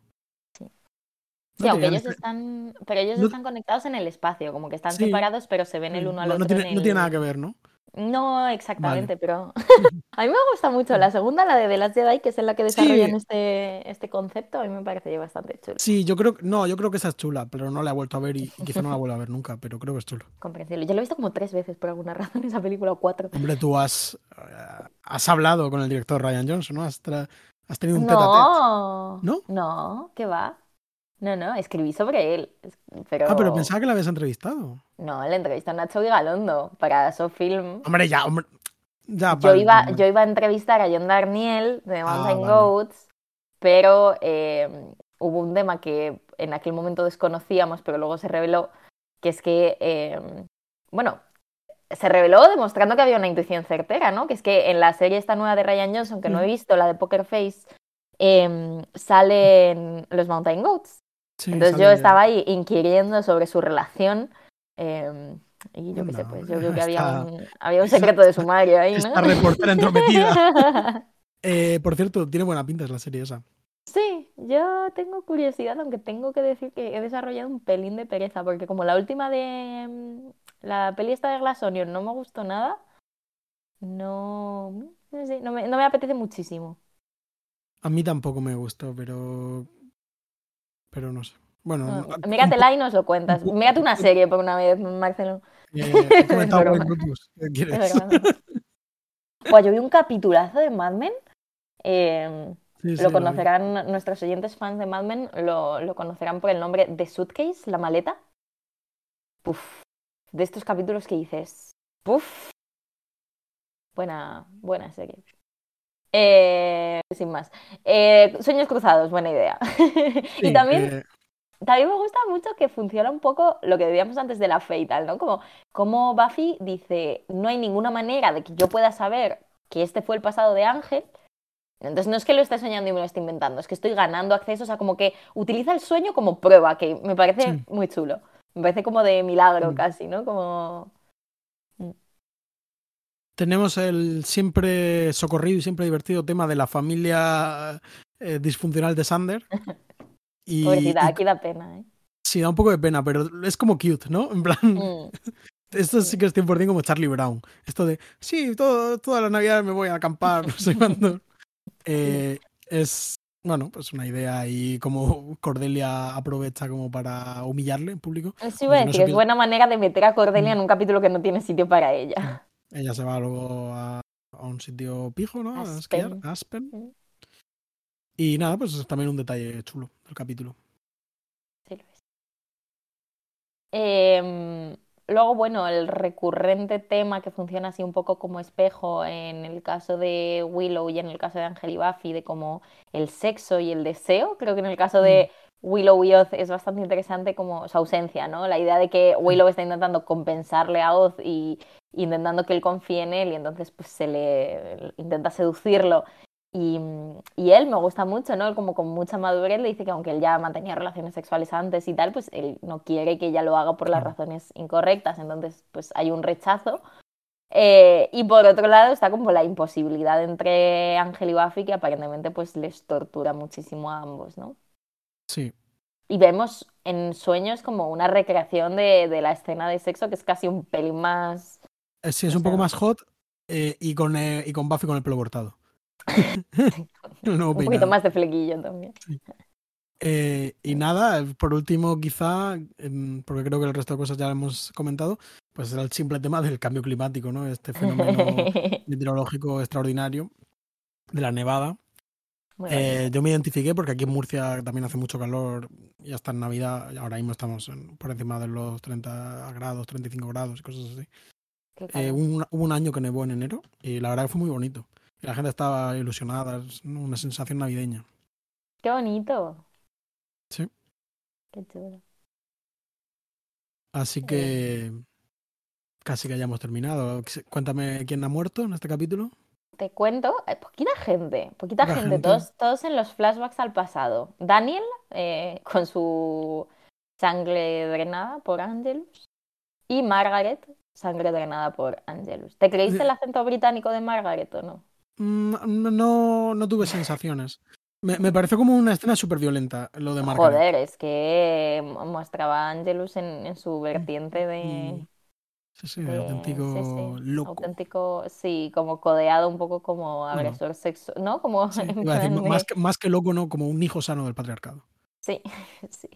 B: Sí.
A: No
B: Sí, aunque ellos están, pero ellos
A: no-
B: están conectados en el espacio, como que están
A: Sí.
B: separados, pero se ven el uno al
A: no,
B: otro.
A: no tiene,
B: en
A: no tiene
B: el-
A: nada que ver, ¿no?
B: No exactamente, pero a mí me gusta mucho la segunda, la de The Last Jedi, que es en la que
A: Sí.
B: desarrollan este, este concepto, a mí me parece bastante chulo.
A: Sí, yo creo que. No, yo creo que esa es chula, pero no la he vuelto a ver y, y quizá no la vuelva a ver nunca, pero creo que es chulo.
B: Comprensible. Yo lo he visto como tres veces por alguna razón, esa película o cuatro.
A: Hombre, tú has, eh, has hablado con el director Ryan Johnson, ¿no? Has, tra- has tenido un tete a tete.
B: No,
A: ¿No?
B: no, ¿qué va? No, no, escribí sobre él, pero...
A: Ah, pero pensaba que la habías entrevistado.
B: No, la entrevista a Nacho Vigalondo para Sofilm.
A: Hombre, ya, hombre. Ya,
B: Yo
A: vale,
B: iba,
A: vale.
B: yo iba a entrevistar a John Darniel de
A: Ah,
B: Mountain
A: vale.
B: Goats, pero eh, hubo un tema que en aquel momento desconocíamos, pero luego se reveló, que es que, eh, bueno, se reveló demostrando que había una intuición certera, ¿no? Que es que en la serie esta nueva de Ryan Johnson, que no he
A: Mm.
B: visto, la de Poker Face, eh, salen los Mountain Goats.
A: Sí,
B: Entonces yo estaba ahí inquiriendo sobre su relación. eh, y yo qué sé, pues yo creo que había un, había un secreto de sumario ahí, ¿no?
A: Esta reportera entrometida. Eh, por cierto, tiene buena pinta la serie esa.
B: Sí, yo tengo curiosidad, aunque tengo que decir que he desarrollado un pelín de pereza, porque como la última de mm, la peli esta de Glass Onion no me gustó nada, no, no sé, no me, no me apetece muchísimo.
A: A mí tampoco me gustó, pero. Pero no sé. Bueno,
B: No, míratela y nos lo cuentas. Mírate una serie por una vez, Marcelo.
A: eh, comentado ¿qué
B: Es
A: quieres?
B: yo vi un capitulazo de Mad Men. eh,
A: Sí, sí,
B: lo conocerán nuestros oyentes fans de Mad Men, lo, lo conocerán por el nombre de Suitcase, la maleta. Puf, de estos capítulos que dices, puf, buena, buena serie. Eh, sin más. Eh, Sueños cruzados, buena idea. y también
A: eh,
B: también me gusta mucho que funciona un poco lo que decíamos antes de la fe y tal, ¿no? Como, como Buffy dice, no hay ninguna manera de que yo pueda saber que este fue el pasado de Ángel. Entonces no es que lo esté soñando y me lo esté inventando, es que estoy ganando acceso, o sea, como que utiliza el sueño como prueba, que me parece
A: Sí.
B: muy chulo. Me parece como de milagro
A: Mm.
B: casi, ¿no? Como...
A: tenemos el siempre socorrido y siempre divertido tema de la familia eh, disfuncional de Sander. Y,
B: Pobrecita,
A: y
B: aquí da pena, ¿eh?
A: sí, da un poco de pena, pero es como cute, ¿no? En plan,
B: Mm.
A: esto sí que es 100% como Charlie Brown. Esto de, sí, todo, toda la Navidad me voy a acampar, no sé cuándo. Eh, es, bueno, pues una idea y como Cordelia aprovecha como para humillarle en público.
B: A
A: no se
B: es buena manera de meter a Cordelia
A: Mm.
B: en un capítulo que no tiene sitio para ella.
A: Ella se va luego a, a un sitio pijo, ¿no? A esquiar,
B: Aspen.
A: a Aspen.
B: Mm.
A: Y nada, pues es también un detalle chulo del capítulo.
B: Sí lo es. Em, luego, bueno, el recurrente tema que funciona así un poco como espejo en el caso de Willow y en el caso de Angel y Buffy, de como el sexo y el deseo. Creo que en el caso de Willow y Oz es bastante interesante como su ausencia, ¿no? La idea de que Willow está intentando compensarle a Oz y intentando que él confíe en él y entonces pues se le intenta seducirlo y, y él me gusta mucho, ¿no? Él como con mucha madurez le dice que aunque él ya mantenía relaciones sexuales antes y tal, pues él no quiere que ella lo haga por las razones incorrectas. Entonces, pues hay un rechazo. Eh, y por otro lado está como la imposibilidad entre Ángel y Buffy que aparentemente pues les tortura muchísimo a ambos, ¿no?
A: Sí,
B: Y vemos en sueños como una recreación de, de la escena de sexo que es casi un pelín más...
A: Eh, sí, es un poco más hot eh, y, con, eh, y con Buffy con el pelo cortado.
B: Un poquito más de flequillo también.
A: Eh, y nada, por último, quizá, em, porque creo que el resto de cosas ya lo hemos comentado, pues era el simple tema del cambio climático, ¿no? Este fenómeno meteorológico extraordinario. de la nevada. Eh, yo me identifiqué porque aquí en Murcia también hace mucho calor y hasta en Navidad, ahora mismo estamos por encima de los 30 grados, 35 grados y cosas así. Eh, un, hubo un año que nevó en enero y la verdad que fue muy bonito. Y la gente estaba ilusionada, es una sensación navideña.
B: Qué bonito.
A: Sí.
B: Qué chulo.
A: Así
B: Muy
A: que casi que hayamos terminado. Cuéntame quién ha muerto en este capítulo.
B: Te cuento, eh, poquita gente, poquita gente,
A: gente.
B: Todos, todos en los flashbacks al pasado. Daniel, eh, con su sangre drenada por Angelus, y Margaret, sangre drenada por Angelus. ¿Te creíste el acento británico de Margaret o no?
A: Mm, No, no tuve sensaciones. Me, me pareció como una escena súper violenta lo de Margaret.
B: Joder, es que mostraba a Angelus en, en su vertiente de,
A: Y- Sí, sí,
B: de-
A: auténtico
B: sí, sí,
A: loco.
B: auténtico, sí, como codeado un poco como agresor sexual, ¿no? Como
A: Sí,
B: en
A: iba a decir,
B: plan de-
A: más, que, más que loco, no, como un hijo sano del patriarcado.
B: Sí, sí,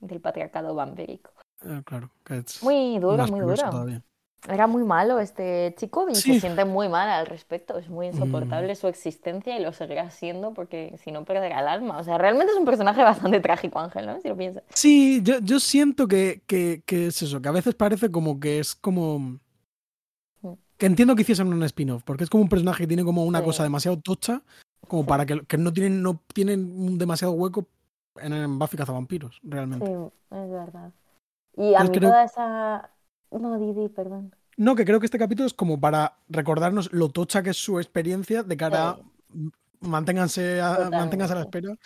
B: del patriarcado vampírico.
A: Eh, claro, que es
B: Muy duro, muy duro.
A: todavía.
B: Era muy malo este chico y se
A: Sí. Mm.
B: siente muy mal al respecto. Es muy insoportable su existencia y lo seguirá siendo porque si no perderá el alma. O sea, realmente es un personaje bastante trágico, Ángel, ¿no? Si lo piensas.
A: Sí, yo, yo siento que, que, que es eso, que a veces parece como que es como...
B: Mm.
A: Que entiendo que hiciesen un spin-off, porque es como un personaje que tiene como una
B: Sí.
A: cosa demasiado tocha, como
B: Sí.
A: para que, que no tienen no tienen un demasiado hueco en, en Buffy Cazavampiros,
B: Sí,
A: realmente.
B: es verdad. Y a mí
A: creo-
B: toda esa... No, Didi, perdón.
A: No, que creo que este capítulo es como para recordarnos lo tocha que es su experiencia de cara a manténganse a, manténganse a la espera.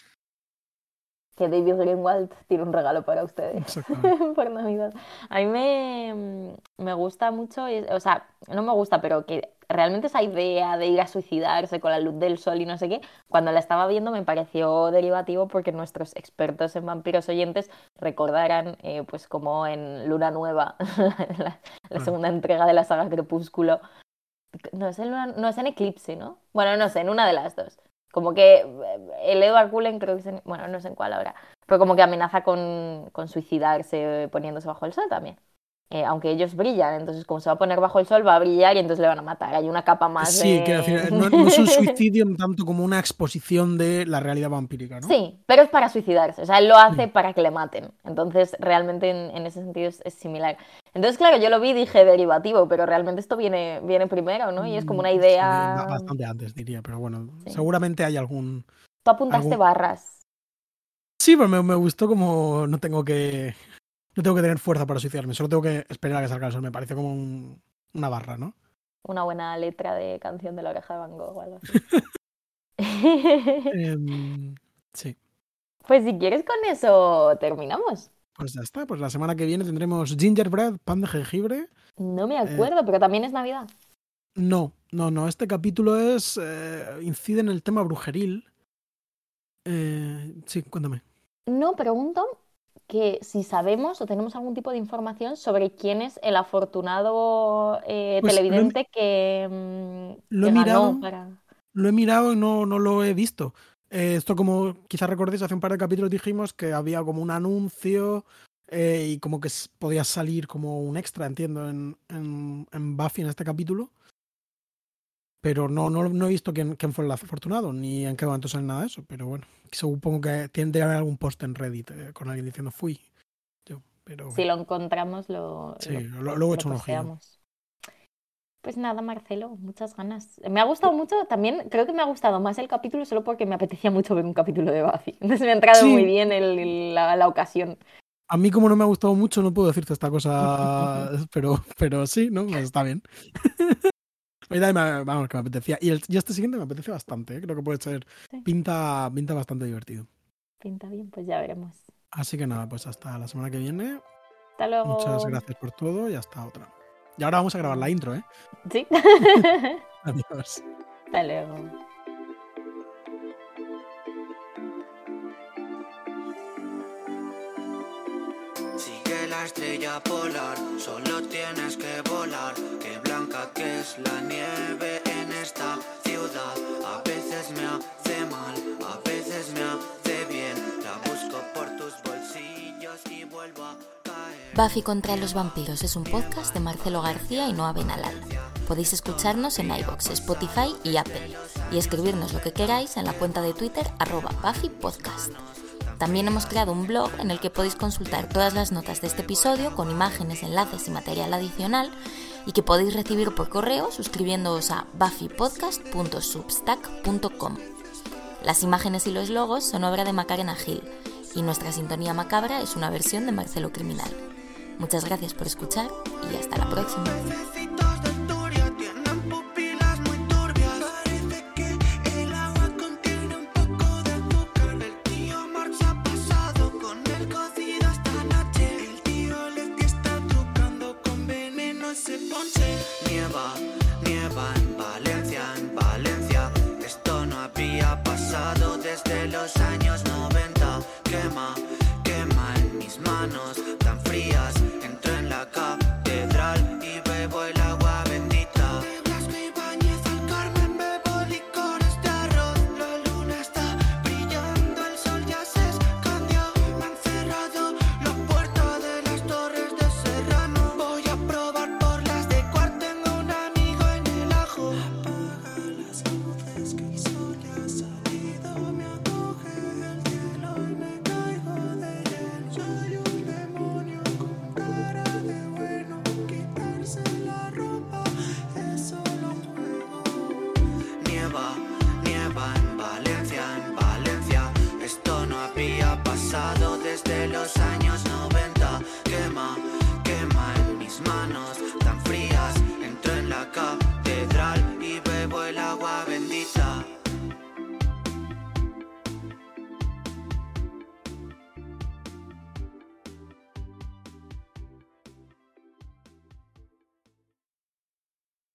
B: Que David Greenwald tiene un regalo para ustedes. Por Navidad. A mí me, me gusta mucho, o sea, no me gusta, pero que realmente esa idea de ir a suicidarse con la luz del sol y no sé qué, cuando la estaba viendo me pareció derivativo porque nuestros expertos en vampiros oyentes recordarán, eh, pues como en Luna Nueva, la, la
A: Claro.
B: segunda entrega de la saga Crepúsculo, no es, en Luna- no es en Eclipse, ¿no? Bueno, no sé, en una de las dos. Como que eh, el Edward Cullen creo que es en, bueno, no sé en cuál ahora, pero como que amenaza con, con suicidarse poniéndose bajo el sol también. Eh, aunque ellos brillan, entonces como se va a poner bajo el sol va a brillar y entonces le van a matar. Hay una capa más
A: Sí,
B: de...
A: quiero decir, no, no es un suicidio tanto como una exposición de la realidad vampírica, ¿no?
B: Sí, pero es para suicidarse, o sea, él lo hace
A: Mm.
B: para que le maten. Entonces, realmente en, en ese sentido es, es similar. Entonces, claro, yo lo vi y dije derivativo, pero realmente esto viene, viene primero, ¿no? Y es como una
A: Mm, sí,
B: idea...
A: ba- bastante antes, diría, pero bueno,
B: Sí.
A: seguramente hay algún...
B: Tú apuntaste
A: algún-
B: barras.
A: Sí, pero me, me gustó como no tengo que... No tengo que tener fuerza para suicidarme, solo tengo que esperar a que salga el sol. Me parece como un- una barra, ¿no?
B: Una buena letra de canción de la oreja de Van Gogh o algo así.
A: Em, sí,
B: Pues si quieres con eso terminamos.
A: pues ya está. Pues la semana que viene tendremos gingerbread, pan de jengibre.
B: No me
A: Eh.
B: acuerdo, pero también es Navidad.
A: No, no, no. Este capítulo es. eh, incide en el tema brujeril. Eh, sí, cuéntame.
B: No, pregunto que si sabemos o tenemos algún tipo de información sobre quién es el afortunado eh,
A: Pues lo he-
B: televidente que, mm,
A: lo he
B: que ganó
A: mirado.
B: para...
A: Lo he mirado y no, no lo he visto. Eh, esto, como quizás recordéis, hace un par de capítulos dijimos que había como un anuncio eh, y como que podía salir como un extra, entiendo, en, en, en Buffy en este capítulo. Pero no, no, no he visto quién, quién fue el afortunado, ni en qué momento sale nada de eso. Pero bueno, supongo que tiene que haber algún post en Reddit eh, con alguien diciendo fui. Yo, pero
B: Si lo encontramos, lo,
A: Sí,
B: lo-
A: lo- luego
B: lo. Pues nada, Marcelo, muchas ganas. Me ha gustado mucho, también creo que me ha gustado más el capítulo solo porque me apetecía mucho ver un capítulo de Buffy. Entonces me ha entrado
A: Sí.
B: muy bien el- el- la, la ocasión.
A: A mí, como no me ha gustado mucho, no puedo decirte esta cosa, pero, pero sí, ¿no? Pues está bien. A mí también me- vamos, que me apetecía. Y, el, y este siguiente me apetece bastante, ¿eh? creo que puede ser.
B: Sí.
A: Pinta, pinta bastante divertido.
B: Pinta bien, pues ya veremos.
A: Así que nada, pues hasta la semana que viene.
B: Hasta luego.
A: Muchas gracias por todo y hasta otra. Y ahora vamos a grabar la intro, ¿eh?
B: Sí.
A: Adiós.
B: Hasta luego.
C: Sigue la estrella polar, solo tienes la nieve en esta ciudad. A veces me hace mal, a veces me hace bien. La busco por tus bolsillos y vuelvo a caer.
D: Buffy contra los vampiros es un podcast de Marcelo García y Noa Benalal. Podéis escucharnos en iBox, Spotify y Apple y escribirnos lo que queráis en la cuenta de Twitter arroba Buffy Podcast. También hemos creado un blog en el que podéis consultar todas las notas de este episodio con imágenes, enlaces y material adicional y que podéis recibir por correo suscribiéndoos a buffypodcast.substack.com. Las imágenes y los logos son obra de Macarena Gil y nuestra sintonía macabra es una versión de Marcelo Criminal. Muchas gracias por escuchar y hasta la próxima.